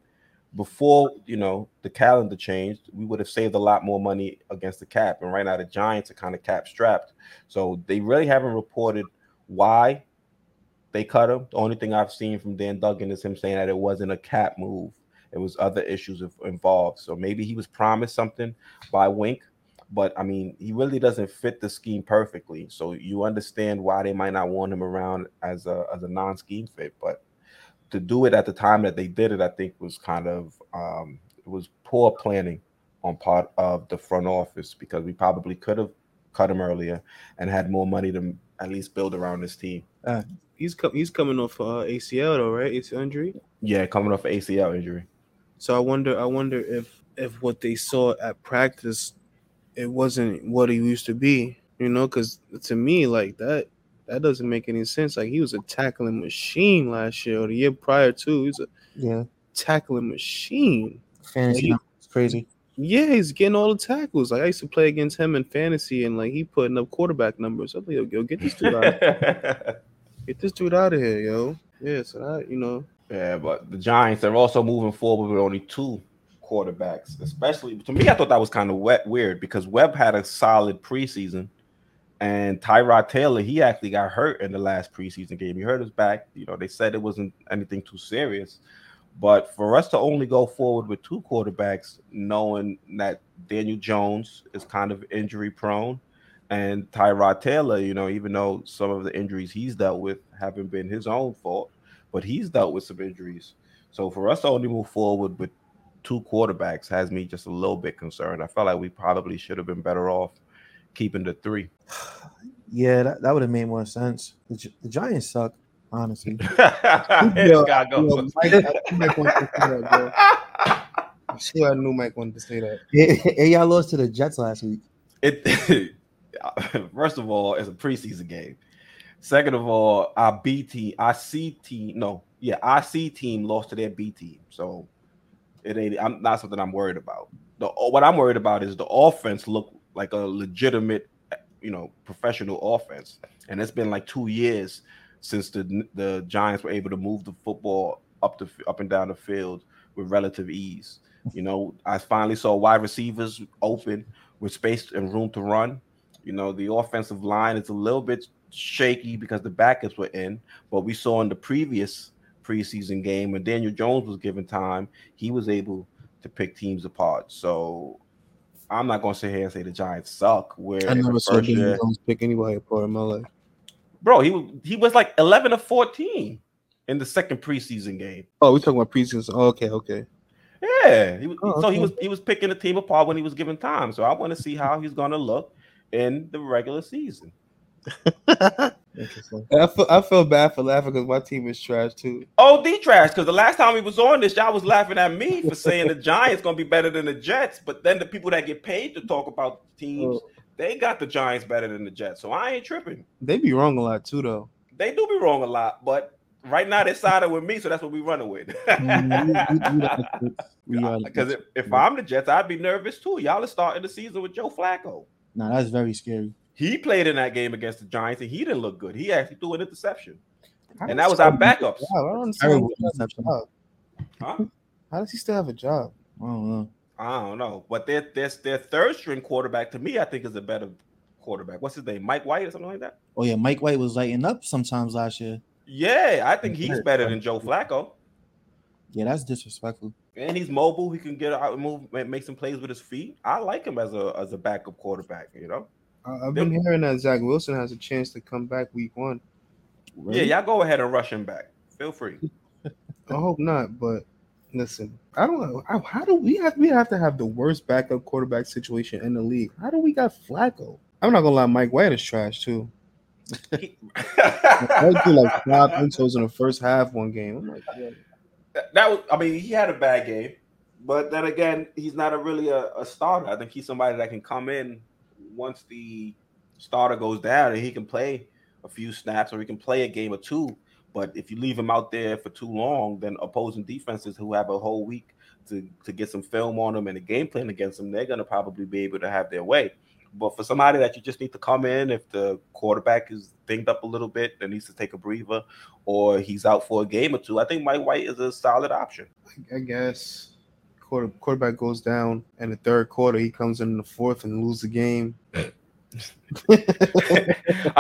before you know the calendar changed, we would have saved a lot more money against the cap. And right now, the Giants are kind of cap strapped, so they really haven't reported why they cut him. The only thing I've seen from Dan Duggan is him saying that it wasn't a cap move; it was other issues involved. So maybe he was promised something by Wink, but I mean, he really doesn't fit the scheme perfectly. So you understand why they might not want him around as a as a non-scheme fit, but to do it at the time that they did it, I think was kind of um, it was poor planning on part of the front office because we probably could have cut him earlier and had more money to at least build around this team. Uh, he's com- he's coming off uh, ACL though, right? ACL injury. Yeah, coming off ACL injury. So I wonder, I wonder if if what they saw at practice, it wasn't what he used to be. You know, because to me, like that that doesn't make any sense. Like he was a tackling machine last year or the year prior too. He's a Yeah, tackling machine. fantasy Like, it's crazy. Yeah, he's getting all the tackles. Like I used to play against him in fantasy, and like he putting up quarterback numbers. I'm like, yo, yo get this dude out, get this dude out of here, yo. Yeah, so that you know, yeah, but the Giants are also moving forward with only two quarterbacks. Especially to me, I thought that was kind of wet, weird because Webb had a solid preseason, and Tyrod Taylor he actually got hurt in the last preseason game. He hurt his back. You know, they said it wasn't anything too serious, but for us to only go forward with two quarterbacks, knowing that Daniel Jones is kind of injury prone, and Tyrod Taylor, you know, even though some of the injuries he's dealt with haven't been his own fault, but he's dealt with some injuries. So for us to only move forward with two quarterbacks has me just a little bit concerned. I felt like we probably should have been better off keeping the three. Yeah, that, that would have made more sense. The, the Giants suck, honestly. It's gotta go. I knew Mike wanted to say that, bro. I swear I knew Mike wanted to say that. hey, hey, y'all lost to the Jets last week. it first of all, it's a preseason game. Second of all, our B team, our C team, no, yeah, our C team lost to their B team. So it ain't I'm not something I'm worried about. The what I'm worried about is the offense look like a legitimate, you know, professional offense. And it's been like two years since the the Giants were able to move the football up the up and down the field with relative ease. You know, I finally saw wide receivers open with space and room to run. You know, the offensive line is a little bit shaky because the backups were in, but we saw in the previous preseason game when Daniel Jones was given time, he was able to pick teams apart. So I'm not gonna sit here and say the Giants suck. Where I never saw Daniel Jones pick anybody apart in my life. bro, he was he was like 11 or 14 in the second preseason game. Oh, we talking about preseason. Oh, okay, okay. Yeah, he was, Oh, so he was he was picking the team apart when he was given time. So I want to see how he's gonna look in the regular season. Interesting. I feel I feel bad for laughing because my team is trash too. Oh, the trash, because the last time we was on this, y'all was laughing at me for saying the Giants gonna be better than the Jets. But then the people that get paid to talk about teams, Oh. they got the Giants better than the Jets. So I ain't tripping. They be wrong a lot too, though. They do be wrong a lot, but right now they sided with me, so that's what we running with. Mm-hmm. Because if, if I'm the Jets, I'd be nervous too. Y'all are starting the season with Joe Flacco. Nah, that's very scary. He played in that game against the Giants and he didn't look good. He actually threw an interception. And that was our backups. I don't understand. How he still has a interception. job. Huh? How does he still have a job? I don't know. I don't know. But their, their, their third string quarterback, to me, I think is a better quarterback. What's his name? Mike White or something like that? Oh yeah, Mike White was lighting up sometimes last year. Yeah, I think he's better than Joe Flacco. Yeah, that's disrespectful. And he's mobile. He can get out and move, ma- make some plays with his feet. I like him as a as a backup quarterback. You know. I- I've been hearing that Zach Wilson has a chance to come back week one. Yeah, y'all go ahead and rush him back. Feel free. I hope not, but listen, I don't know. How, how do we have we have to have the worst backup quarterback situation in the league? How do we got Flacco? I'm not gonna lie, Mike White is trash too. I do like five intros in the first half one game. I'm like, yeah. that that was I mean, he had a bad game, but then again, he's not a really a, a starter. I think he's somebody that can come in once the starter goes down and he can play a few snaps or he can play a game or two. But if you leave him out there for too long, then opposing defenses who have a whole week to, to get some film on him and a game plan against him, they're gonna probably be able to have their way. But for somebody that you just need to come in, if the quarterback is dinged up a little bit and needs to take a breather, or he's out for a game or two, I think Mike White is a solid option. I guess. Quarter, quarterback goes down in the third quarter, he comes in the fourth and lose the game. I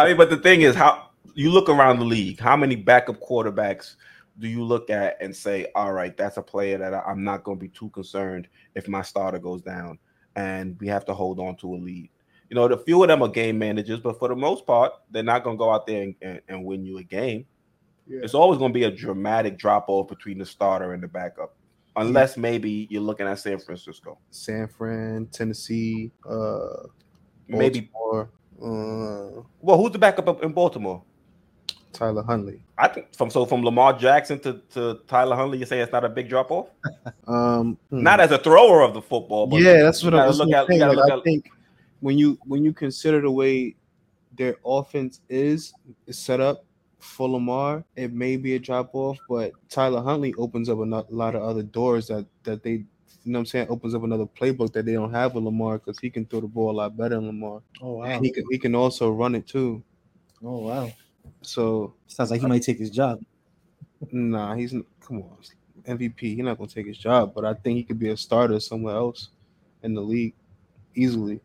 mean, but the thing is, how you look around the league, how many backup quarterbacks do you look at and say, all right, that's a player that I- I'm not going to be too concerned if my starter goes down and we have to hold on to a lead? You know, the few of them are game managers, but for the most part, they're not going to go out there and, and, and win you a game. Yeah. It's always going to be a dramatic drop off between the starter and the backup, unless maybe you're looking at San Francisco. San Fran, Tennessee, uh, Maybe, Baltimore, uh, well, who's the backup up in Baltimore? Tyler Huntley. I think from so from Lamar Jackson to, to Tyler Huntley, you say it's not a big drop off? Um, hmm. Not as a thrower of the football, but yeah, that's what I was look look at- you gotta Like, look I think when you when you consider the way their offense is, is set up for Lamar, it may be a drop off, but Tyler Huntley opens up a lot of other doors that that they, you know, what I'm saying, opens up another playbook that they don't have with Lamar because he can throw the ball a lot better than Lamar. Oh wow. And he can he can also run it too. Oh wow. So Sounds like he might take his job. nah, he's come on MVP. He's not gonna take his job, but I think he could be a starter somewhere else in the league easily.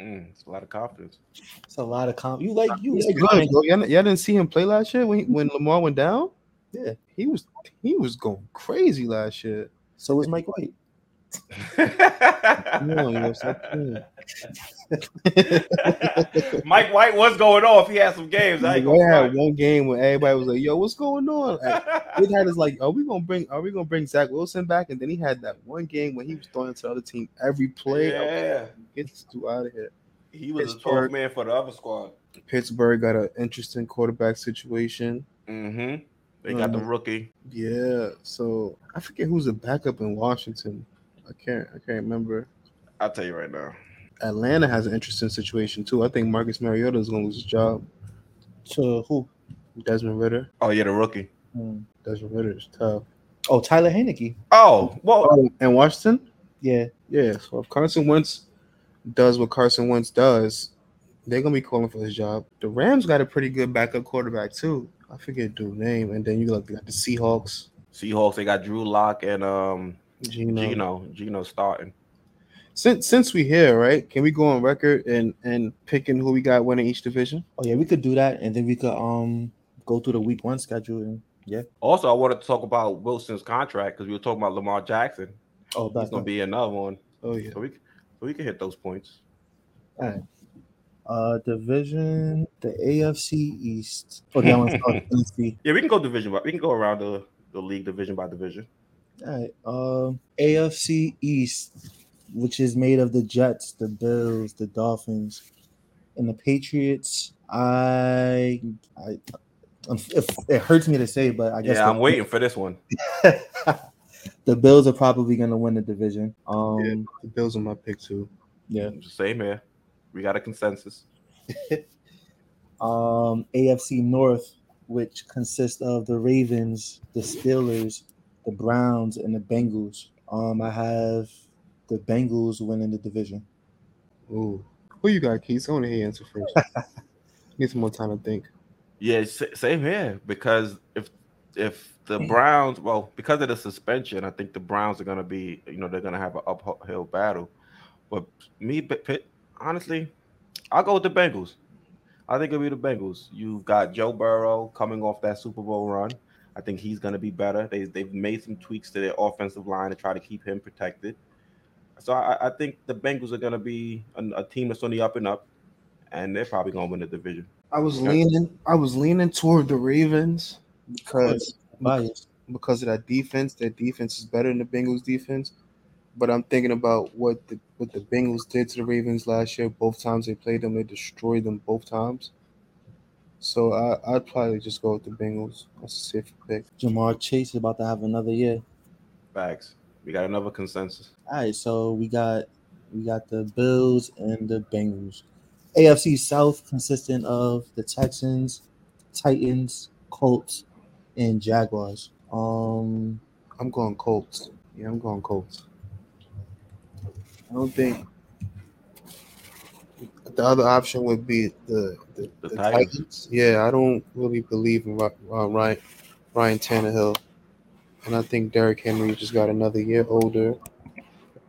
Mm, it's a lot of confidence. It's a lot of comp. You like you He's like good, bro. Y'all, y'all didn't see him play last year when he, when Lamar went down. Yeah. he was he was going crazy last year. So was Mike White. Come on, yo, stop playing. Mike White was going off. He had some games. I had one game where everybody was like, "Yo, what's going on?" It had us like, "Are we gonna bring? Are we gonna bring Zach Wilson back?" And then he had that one game when he was throwing to the other team every play. Yeah, like, Get this dude out of here. he was a Pittsburgh. 12 man for the other squad. Pittsburgh got an interesting quarterback situation. Mm-hmm. They got the Mhm. rookie. Yeah, so I forget who's the backup in Washington. I can't. I can't remember. I'll tell you right now. Atlanta has an interesting situation too. I think Marcus Mariota is going to lose his job. To who? Desmond Ridder. Oh yeah, the rookie. Hmm. Desmond Ridder is tough. Oh, Tyler Heinicke. Oh well, Oh, and Washington. Yeah. Yeah. So if Carson Wentz does what Carson Wentz does, they're gonna be calling for his job. The Rams got a pretty good backup quarterback too. I forget dude's name. And then you got, got the Seahawks. Seahawks. They got Drew Lock and um Geno. Geno. Geno starting. Since since we here, right? Can we go on record and and picking who we got winning each division? Oh yeah, we could do that, and then we could um go through the week one schedule. And yeah. Also, I wanted to talk about Wilson's contract because we were talking about Lamar Jackson. Oh, that's gonna be another one. Oh yeah. So we, so we can hit those points. All right. uh division the AFC East. Oh, that one's NFC. Yeah, we can go division by. We can go around the the league division by division. All right. Um, AFC East, which is made of the Jets, the Bills, the Dolphins, and the Patriots. I, I, it, it hurts me to say, but I guess Yeah, the, I'm waiting for this one. the Bills are probably going to win the division. Um, Yeah. The Bills are my pick too. yeah. Same here. We got a consensus. Um, AFC North, which consists of the Ravens, the Steelers, the Browns, and the Bengals. Um, I have the Bengals winning the division. Ooh. Who you got, Keith? I want to hear answer first. Need some more time to think. Yeah, same here. Because if if the Browns, well, because of the suspension, I think the Browns are gonna be, you know, they're gonna have an uphill battle. But me, P- Pitt, honestly, I'll go with the Bengals. I think it'll be the Bengals. You've got Joe Burrow coming off that Super Bowl run. I think he's gonna be better. They they've made some tweaks to their offensive line to try to keep him protected. So I, I think the Bengals are gonna be a, a team that's on the up and up, and they're probably gonna win the division. I was leaning. I was leaning toward the Ravens because Bias. because of that defense. Their defense is better than the Bengals' defense. But I'm thinking about what the what the Bengals did to the Ravens last year. Both times they played them, they destroyed them both times. So I, I'd probably just go with the Bengals. That's a safe pick. Ja'Marr Chase is about to have another year. Facts. We got another consensus. All right, so we got we got the Bills and the Bengals. AFC South consisting of the Texans, Titans, Colts, and Jaguars. Um, I'm going Colts. Yeah, I'm going Colts. I don't think the other option would be the the, The the Titans? Titans. Yeah, I don't really believe in uh, Ryan Ryan Tannehill, and I think Derrick Henry just got another year older.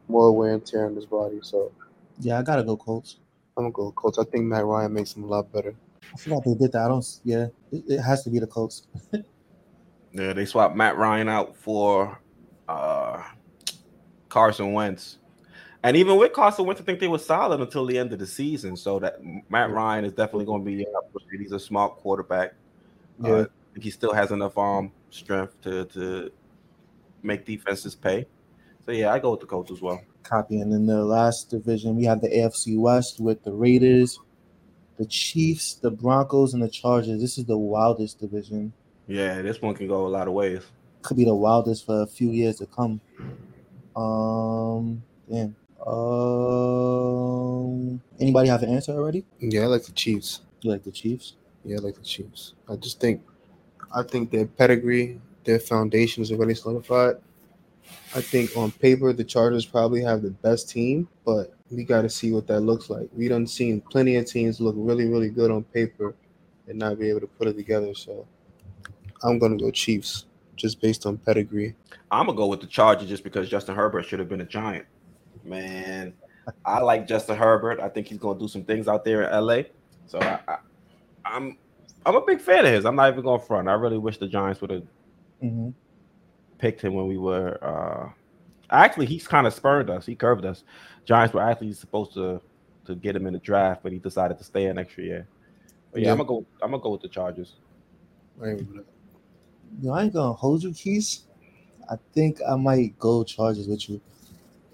more wear and tear on his body. So Yeah, I gotta go Colts. I'm gonna go Colts. I think Matt Ryan makes him a lot better. I forgot they did that. I don't. Yeah, it, it has to be the Colts. Yeah, they swapped Matt Ryan out for uh, Carson Wentz. And even with Carson Wentz, I think they were solid until the end of the season. So that Matt Ryan is definitely going to be upgrade. He's a smart quarterback. Yeah. Uh, he still has enough arm strength to to make defenses pay. So yeah, I go with the Colts as well. Copy. And in the last division, we have the AFC West with the Raiders, the Chiefs, the Broncos, and the Chargers. This is the wildest division. Yeah, this one can go a lot of ways. Could be the wildest for a few years to come. Um, damn. Um, anybody have an answer already? Yeah, I like the Chiefs. You like the Chiefs? Yeah, I like the Chiefs. I just think, I think their pedigree, their foundation is already solidified. I think on paper the Chargers probably have the best team, but we got to see what that looks like. We done seen plenty of teams look really, really good on paper and not be able to put it together. So I'm gonna go Chiefs just based on pedigree. I'm gonna go with the Chargers just because Justin Herbert should have been a giant. Man, I like Justin Herbert. I think he's gonna do some things out there in LA. So I, I, I'm I'm a big fan of his. I'm not even going to front. I really wish the Giants would have Mm-hmm. picked him when we were. uh Actually, he's kind of spurned us. He curved us. Giants were actually supposed to to get him in the draft, but he decided to stay an extra year. But yeah, Yeah. I'm gonna go. I'm gonna go with the Chargers. I ain't gonna- I ain't gonna hold you, Quis. I think I might go Chargers with you.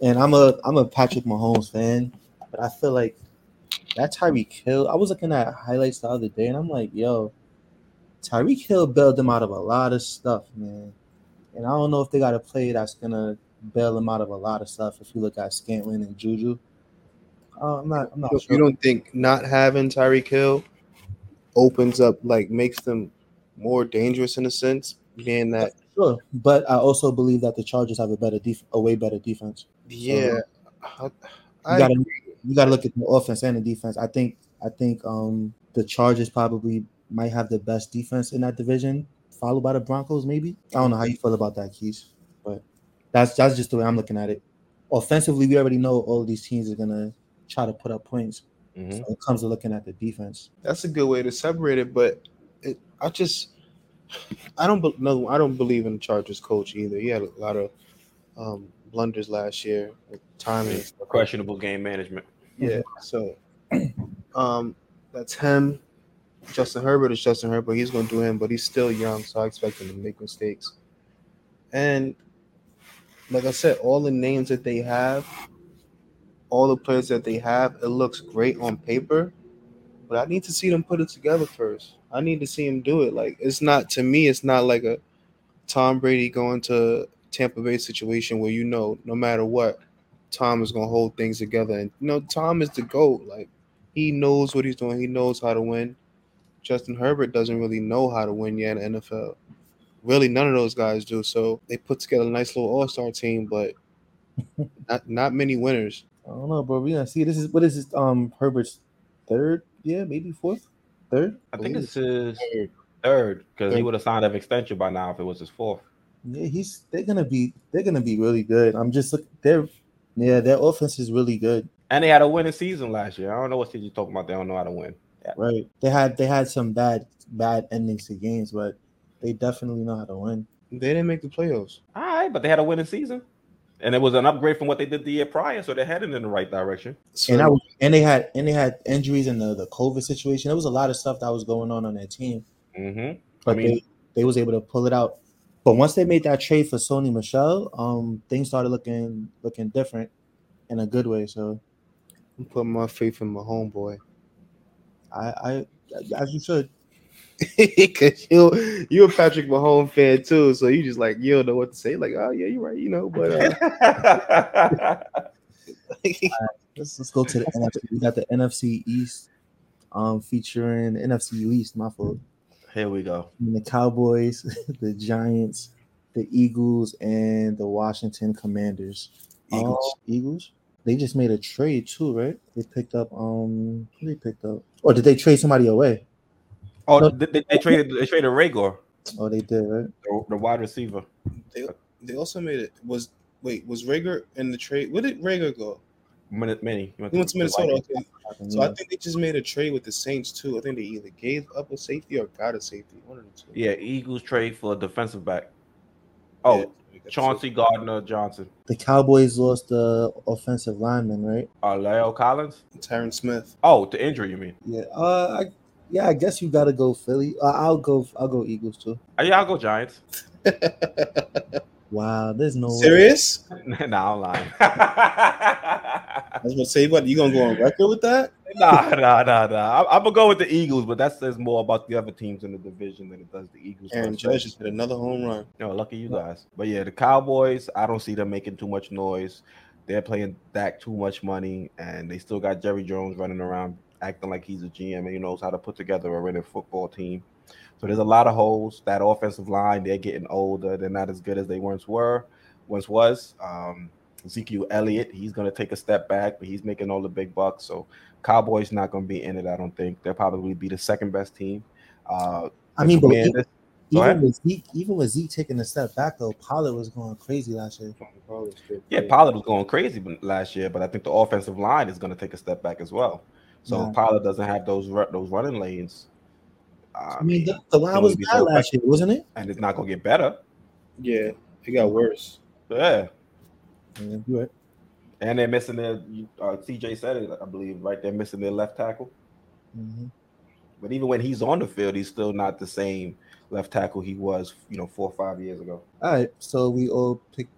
And I'm a I'm a Patrick Mahomes fan, but I feel like that Tyreek Hill. I was looking at highlights the other day, and I'm like, yo, Tyreek Hill bailed them out of a lot of stuff, man. And I don't know if they got a play that's gonna bail them out of a lot of stuff. If you look at Scantling and Juju, uh, I'm not. I'm not You sure. don't think not having Tyreek Hill opens up like makes them more dangerous in a sense, being that Sure, but I also believe that the Chargers have a better def- a way better defense. Yeah, I, You gotta you gotta look at the offense and the defense. I think I think um the Chargers probably might have the best defense in that division, followed by the Broncos. Maybe I don't know how you feel about that, Quis, but that's that's just the way I'm looking at it. Offensively, we already know all of these teams are gonna try to put up points. Mhm. So it comes to looking at the defense. that's a good way to separate it, but it, I just I don't no I don't believe in the Chargers coach either. He had a lot of um, blunders last year with timing. Questionable game management. Yeah, so um, that's him. Justin Herbert is Justin Herbert. He's going to do him, but he's still young, so I expect him to make mistakes. And like I said, all the names that they have, all the players that they have, it looks great on paper, but I need to see them put it together first. I need to see him do it. Like it's not to me, it's not like a Tom Brady going to Tampa Bay situation where you know no matter what, Tom is gonna hold things together. And you know, Tom is the GOAT. Like he knows what he's doing, he knows how to win. Justin Herbert doesn't really know how to win yet in the NFL. Really, none of those guys do. So they put together a nice little all-star team, but not not many winners. I don't know, bro. We gonna see. This is what is this? Um, Herbert's third, yeah, maybe fourth, third. I think Ooh. it's his third because he would have signed an extension by now if it was his fourth. Yeah, he's they're gonna be they're gonna be really good. I'm just look they're yeah, their offense is really good. And they had a winning season last year. I don't know what you're talking about. They don't know how to win. Right. They had they had some bad bad endings to games, but they definitely know how to win. They didn't make the playoffs. All right, but they had a winning season. And it was an upgrade from what they did the year prior, so they're heading in the right direction. So And I was and they had and they had injuries in the, the COVID situation. There was a lot of stuff that was going on on their team, Mm-hmm. but I mean- they they was able to pull it out. But once they made that trade for Sony Michel, um, things started looking looking different in a good way. So I'm putting my faith in my homeboy. I, I as you should. Cause you you a Patrick Mahomes fan too, so you just like you don't know what to say. Like, oh yeah, you're right, you know. But uh, Let's let's go to the NFC. We got the NFC East, um, featuring NFC East. My fault. Here we go. I mean, the Cowboys, the Giants, the Eagles, and the Washington Commanders. Eagles. Oh, Eagles. They just made a trade too, right? They picked up um who they picked up. Or did they trade somebody away? Oh, No. they, they, they traded they traded Reagor, Oh, they did, right? the, the wide receiver. They they also made it was Wait, was Reagor in the trade? Where did Reagor go? Minute, many. He went to Minnesota. Okay. So I think they just made a trade with the Saints too. I think they either gave up a safety or got a safety. One of the two. Yeah, Eagles trade for a defensive back. Oh, Yeah, Chauncey Gardner Johnson. The Cowboys lost the offensive lineman, right? Uh, La'el Collins. safety. Tyron Smith. Oh, the injury, you mean? Yeah. Uh, I, yeah. I guess you gotta go Philly. Uh, I'll go. I'll go Eagles too. Uh, yeah, I'll go Giants. Wow. There's no. way. Serious? nah, I'm lying. I was gonna say, what you gonna go on record with that? nah, nah, nah, nah. I'm, I'm gonna go with the Eagles, but that says more about the other teams in the division than it does the Eagles. Aaron Judge just hit another home run. No, lucky you guys. But yeah, the Cowboys, I don't see them making too much noise. They're playing Dak too much money, and they still got Jerry Jones running around acting like he's a GM and he knows how to put together a winning football team. So there's a lot of holes. That offensive line, they're getting older. They're not as good as they once were, once was. Um, Ezekiel Elliott, he's going to take a step back, but he's making all the big bucks. So Cowboys not going to be in it. I don't think they'll probably be the second best team. Uh, I mean, but Go even with Zeke, even with Zeke taking a step back though, Pollard was going crazy last year. Yeah, Pollard was going crazy last year, but I think the offensive line is going to take a step back as well. So Yeah. Pollard doesn't have those those running lanes. I I mean, mean, the, the line was be bad last year, wasn't it? and it's not going to get better. Yeah, it got worse. Yeah, Yeah, and they're missing their. you- Uh, CJ said it, I believe, right? They're missing their left tackle. Mhm. But even when he's on the field, he's still not the same left tackle he was, you know, four or five years ago. All right, so we all picked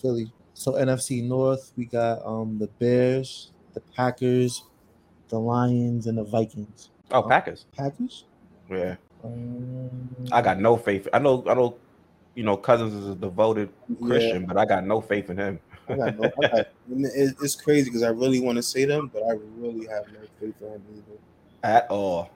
Philly. So NFC North, we got um the Bears, the Packers, the Lions, and the Vikings. Oh, Packers. Packers. Yeah, Um, I got no faith. I know, I know, you know, Cousins is a devoted Christian, but I got no faith in him. I got no. I got, it's crazy because I really want to say them, but I really have no faith in him either At all.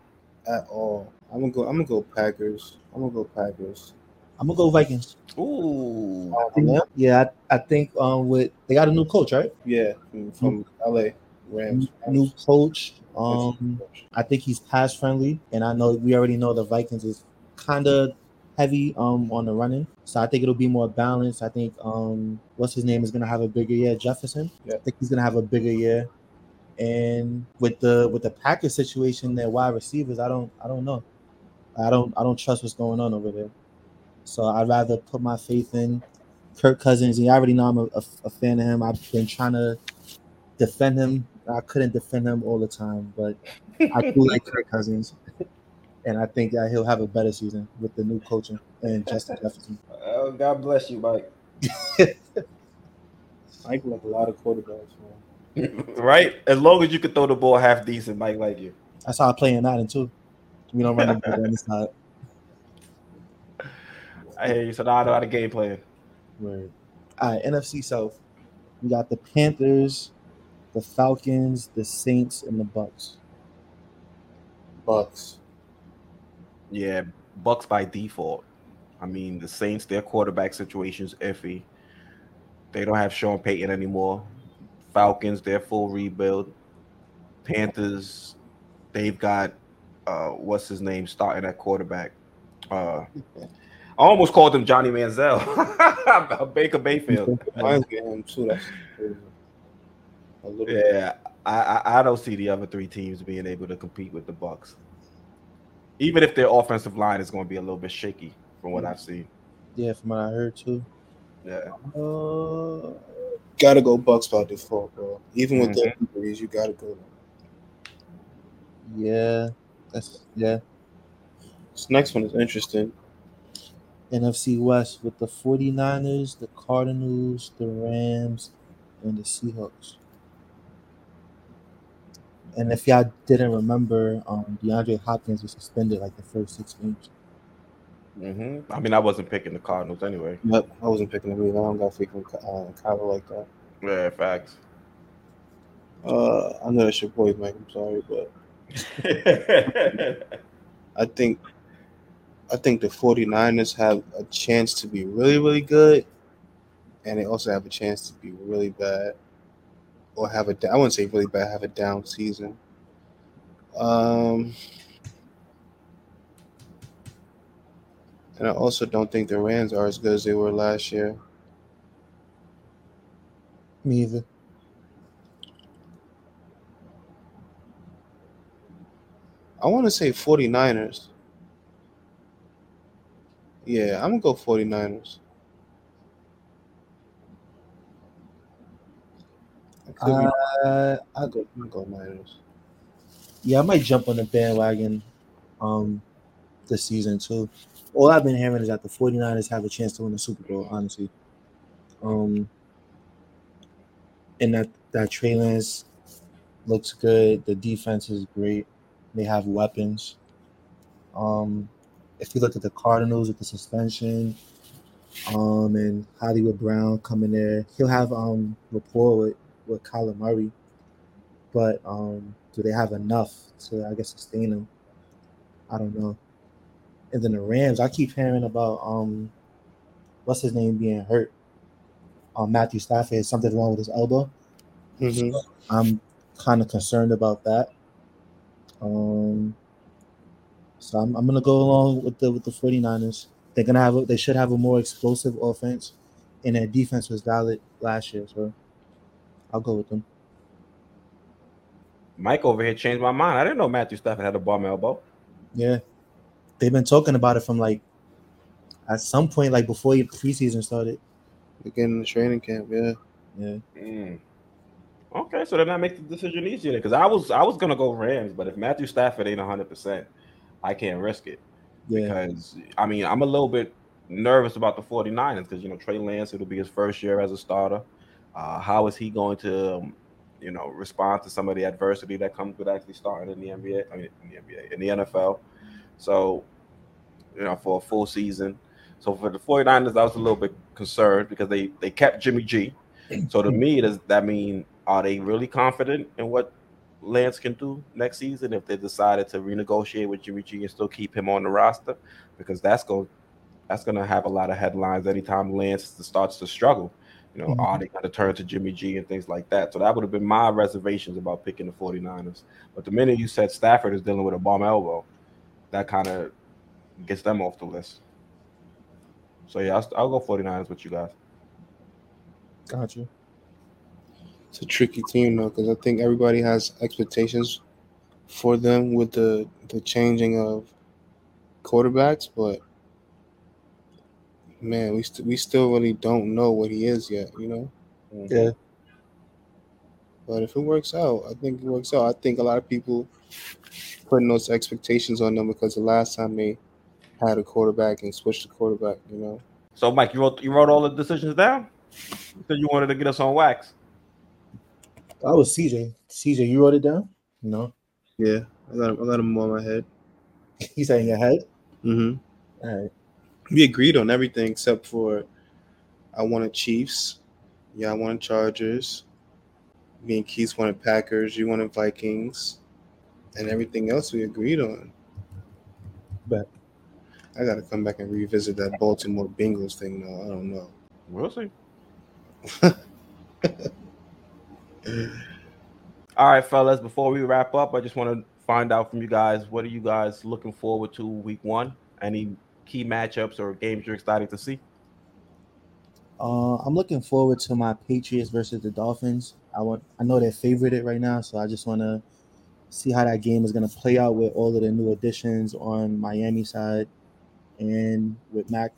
at all. I'm gonna go. I'm gonna go Packers. I'm gonna go Packers. I'm gonna go Vikings. Ooh. Yeah, Yeah, I, I think um with they got a new coach, right? yeah, from, from LA Rams. New coach. Um, I think he's pass friendly, and I know we already know the Vikings is kind of heavy um on the running, so I think it'll be more balanced. I think um what's his name is gonna have a bigger year, Jefferson. Yeah. I think he's gonna have a bigger year, and with the with the Packers situation, their wide receivers, I don't I don't know, I don't I don't trust what's going on over there. So I'd rather put my faith in Kirk Cousins. And I already know I'm a, a, a fan of him. I've been trying to defend him. I couldn't defend him all the time, but I do like Kirk Cousins, and I think that he'll have a better season with the new coaching and Justin Jefferson. Oh, God bless you, Mike. Mike like a lot of quarterbacks. Man. right? As long as you can throw the ball half decent, Mike like you. That's how I play in Madden too. We don't run the ball on the side. I hear you. So now I know how the game plan. Right. All right, NFC South. We got the Panthers, the Falcons, the Saints, and the Bucs. Bucs. Yeah, Bucs by default. I mean, the Saints, their quarterback situation's iffy. They don't have Sean Payton anymore. Falcons, their full rebuild. Panthers, they've got uh what's his name starting at quarterback. Uh I almost called him Johnny Manziel. Baker Mayfield. Mine's getting him too. A little bit. Yeah, I, I I don't see the other three teams being able to compete with the Bucs. Even if their offensive line is going to be a little bit shaky from what I've seen. Yeah, from what I heard too. Yeah. Uh, Gotta go Bucs by default, bro. Even with their injuries, you gotta go. yeah, that's yeah. This next one is interesting. NFC West with the 49ers, the Cardinals, the Rams, and the Seahawks. And if y'all didn't remember, um, DeAndre Hopkins was suspended like the first six games. hmm I mean, I wasn't picking the Cardinals anyway. Yep, I wasn't picking them either. I don't got faith in uh, Kyler like that. Yeah, facts. Uh, I know that's your boy, Mike. I'm sorry, but I think I think the 49ers have a chance to be really, really good, and they also have a chance to be really bad, or have a I wouldn't say really bad, have a down season. Um, and I also don't think the Rams are as good as they were last year. Me either. I want to say 49ers. Yeah, I'm gonna go 49ers. I could be- Uh, I, go, I'll go Niners. yeah, I might jump on the bandwagon um this season too. All I've been hearing is that the 49ers have a chance to win the Super Bowl, honestly. Um and that that Trey Lance looks good. The defense is great. They have weapons. Um if you look at the Cardinals with the suspension, um and Hollywood Brown coming there, he'll have um rapport with, with Kyler Murray. But um do they have enough to I guess sustain him? I don't know. And then the Rams, I keep hearing about um what's his name being hurt. Um Matthew Stafford has something wrong with his elbow. Mhm. I'm kind of concerned about that. Um so I'm, I'm gonna go along with the with the 49ers. They're gonna have a, they should have a more explosive offense and their defense was valid last year, so I'll go with them. Mike over here changed my mind. I didn't know Matthew Stafford had a bum elbow. Yeah. They've been talking about it from like at some point, like before the preseason started. Again in the training camp, yeah. Yeah. Mm. Okay, so then that makes the decision easier because I was I was gonna go Rams, but if Matthew Stafford ain't hundred percent, I can't risk it. Yeah. Because I mean I'm a little bit nervous about the 49ers because you know Trey Lance it'll be his first year as a starter. Uh, how is he going to um, you know respond to some of the adversity that comes with actually starting in the NBA? I mean in the NBA in the NFL. So you know for a full season. So for the 49ers, I was a little bit concerned because they they kept Jimmy G. So to me, does that mean are they really confident in what Lance can do next season if they decided to renegotiate with Jimmy G and still keep him on the roster? Because that's going that's going to have a lot of headlines anytime Lance starts to struggle. You know, Mhm. are they going to turn to Jimmy G and things like that? So that would have been my reservations about picking the 49ers. But the minute you said Stafford is dealing with a bomb elbow, that kind of gets them off the list. So yeah, I'll, I'll go 49ers with you guys. Gotcha. It's a tricky team though, because I think everybody has expectations for them with the the changing of quarterbacks, but man, we st- we still really don't know what he is yet, you know. Yeah. But if it works out, I think it works out. I think a lot of people putting those expectations on them because the last time they had a quarterback and switched the quarterback, you know. So, Mike, you wrote you wrote all the decisions down. You said you wanted to get us on wax. That was CJ. CJ, you wrote it down? No. Yeah, I got I got them on my head. He's said in your head. Mm-hmm. All right. We agreed on everything except for I wanted Chiefs. Yeah, I wanted Chargers. Me and Keith wanted Packers. You wanted Vikings. And everything else we agreed on. But I gotta come back and revisit that Baltimore Bengals thing though. I don't know. We'll see. All right, fellas. Before we wrap up, I just want to find out from you guys what are you guys looking forward to week one? Any key matchups or games you're excited to see? Uh, I'm looking forward to my Patriots versus the Dolphins. I want I know they're favorited right now, so I just want to see how that game is going to play out with all of the new additions on Miami side and with Mac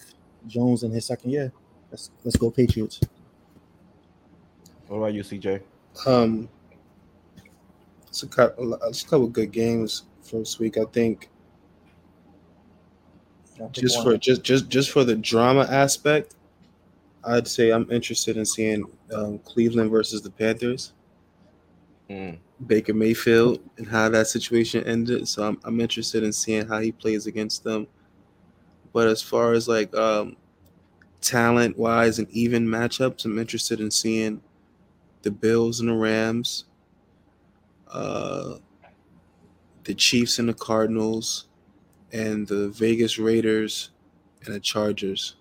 Jones in his second year. Let's let's go Patriots. What about you, CJ? Um it's a couple it's a couple good games first week. I think just for just just just for the drama aspect, I'd say I'm interested in seeing um, Cleveland versus the Panthers. Mm. Baker Mayfield and how that situation ended. So I'm I'm interested in seeing how he plays against them. But as far as like um, talent wise and even matchups, I'm interested in seeing the Bills and the Rams, uh, the Chiefs and the Cardinals, and the Vegas Raiders and the Chargers.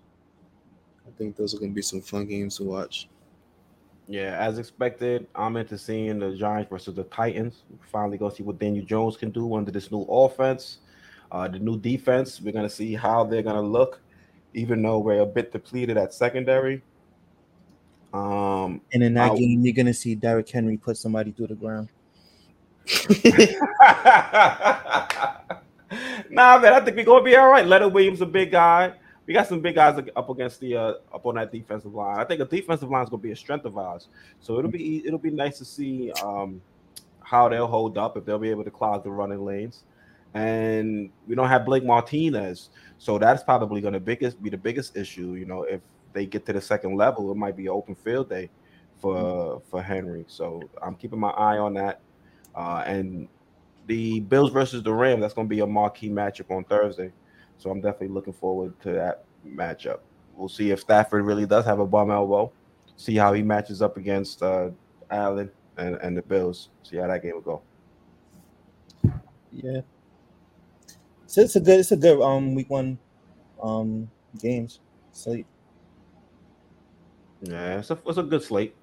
I think those are going to be some fun games to watch. Yeah, as expected, I'm into seeing the Giants versus the Titans. We finally go see what Daniel Jones can do under this new offense, uh, the new defense. We're gonna see how they're gonna look, even though we're a bit depleted at secondary. Um, And in that I'll- game, you're gonna see Derrick Henry put somebody through the ground. nah, man, I think we're gonna be all right. Leonard Williams, a big guy. We got some big guys up against the uh, up on that defensive line. I think the defensive line is gonna be a strength of ours. So it'll be it'll be nice to see um, how they'll hold up if they'll be able to clog the running lanes. And we don't have Blake Martinez, so that's probably going to biggest be the biggest issue. You know, if they get to the second level, it might be an open field day for for Henry. So I'm keeping my eye on that. Uh, and the Bills versus the Rams, that's going to be a marquee matchup on Thursday. So I'm definitely looking forward to that matchup. We'll see if Stafford really does have a bum elbow. See how he matches up against uh, Allen and, and the Bills. See how that game will go. Yeah. So it's a good, it's a good um week one um games. The Yeah, it's a, it's a good slate.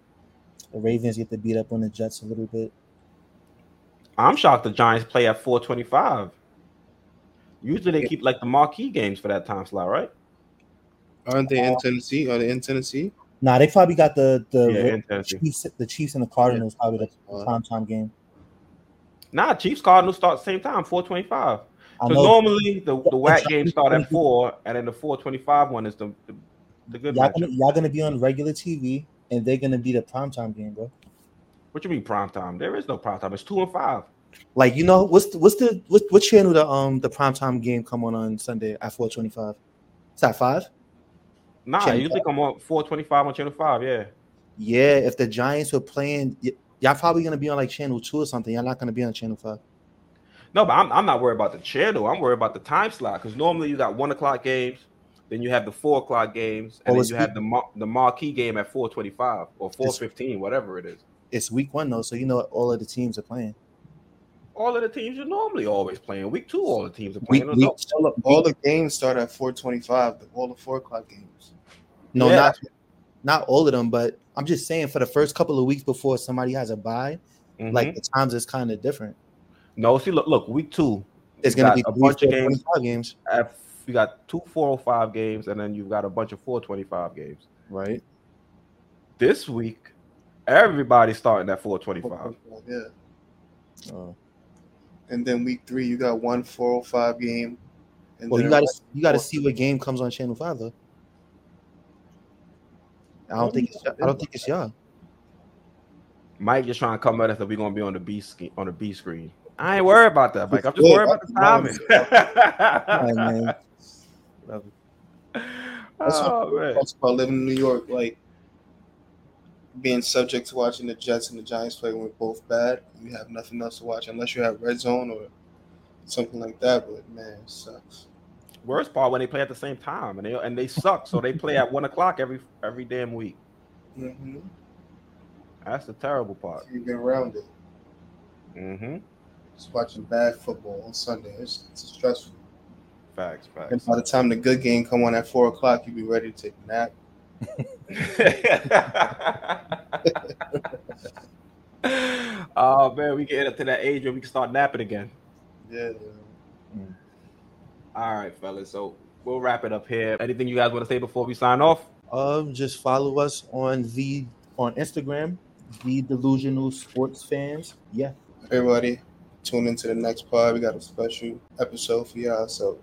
The Ravens get to beat up on the Jets a little bit. I'm shocked the Giants play at 425. Usually they keep like the marquee games for that time slot, right? Aren't they in Tennessee? Are they in Tennessee? Nah, they probably got the the Yeah. Chiefs, the Chiefs and the Cardinals probably the Uh, prime time game. Nah, Chiefs Cardinals start same time, 425. I So normally the, the whack Giants games start at four, and then the 425 one is the the, the good y'all gonna, y'all gonna be on regular TV and they're gonna be the prime time game, bro. What you mean prime time? There is no prime time. It's two and five. Like you know what's the, what's the what, what channel the um the prime time game come on on Sunday at four twenty five? Is that five? Nah, Channel I usually come on 425 on channel five. Yeah. Yeah, if the Giants were playing, y- y'all probably gonna be on like channel two or something. Y'all not gonna be on channel five. No, but I'm, I'm not worried about the channel. I'm worried about the time slot because normally you got one o'clock games, then you have the four o'clock games, and Oh, then you have the mar- the marquee game at 425 or 415, whatever it is. It's week one though, so you know all of the teams are playing. All of the teams are normally always playing. Week two, all the teams are playing. week, All the, all the games start at 425. All the four o'clock games. no, Yeah. not not all of them, but I'm just saying for the first couple of weeks before somebody has a bye, Mhm. like the times is kind of different. no, see, look, look, week two, It's gonna be a bunch of four, games. 25 games, At, you got two 405 games, and then you've got a bunch of 425 games. right? This week, everybody's starting at 425. Yeah. Uh, And then week three, you got one 405 game. And well, you gotta you gotta see what game comes on channel five though. I don't think it's, I don't think it's y'all. Mike just trying to come at us that we're gonna be on the B sch- on the B screen. I ain't worried about that, Mike. I'm just worried about the timing. All right, man. That's oh man. talks about living in New York, like being subject to watching the Jets and the Giants play when we're both bad. You have nothing else to watch unless you have Red Zone or something like that. But man, it sucks. Worst part when they play at the same time and they and they suck, so they play at one o'clock every every damn week. Mm-hmm. That's the terrible part. You get around it. Mm-hmm. Just watching bad football on Sunday. It's, it's stressful. Facts, facts. And by the time the good game come on at four o'clock, you be ready to take a nap. oh man, we can get up to that age where we can start napping again. Yeah. All right, fellas. So we'll wrap it up here. Anything you guys want to say before we sign off? Um, just follow us on the on Instagram, the delusional sports fans. Yeah, Everybody, tune into the next pod. We got a special episode for y'all. So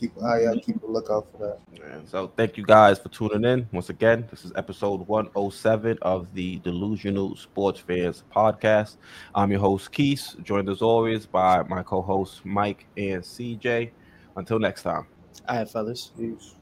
keep an eye out, keep a lookout for that. And so thank you guys for tuning in. Once again, this is episode 107 of the Delusional Sports Fans podcast. I'm your host, Keith, joined as always by my co-hosts Mike and CJ. Until next time. all right, fellas. Peace.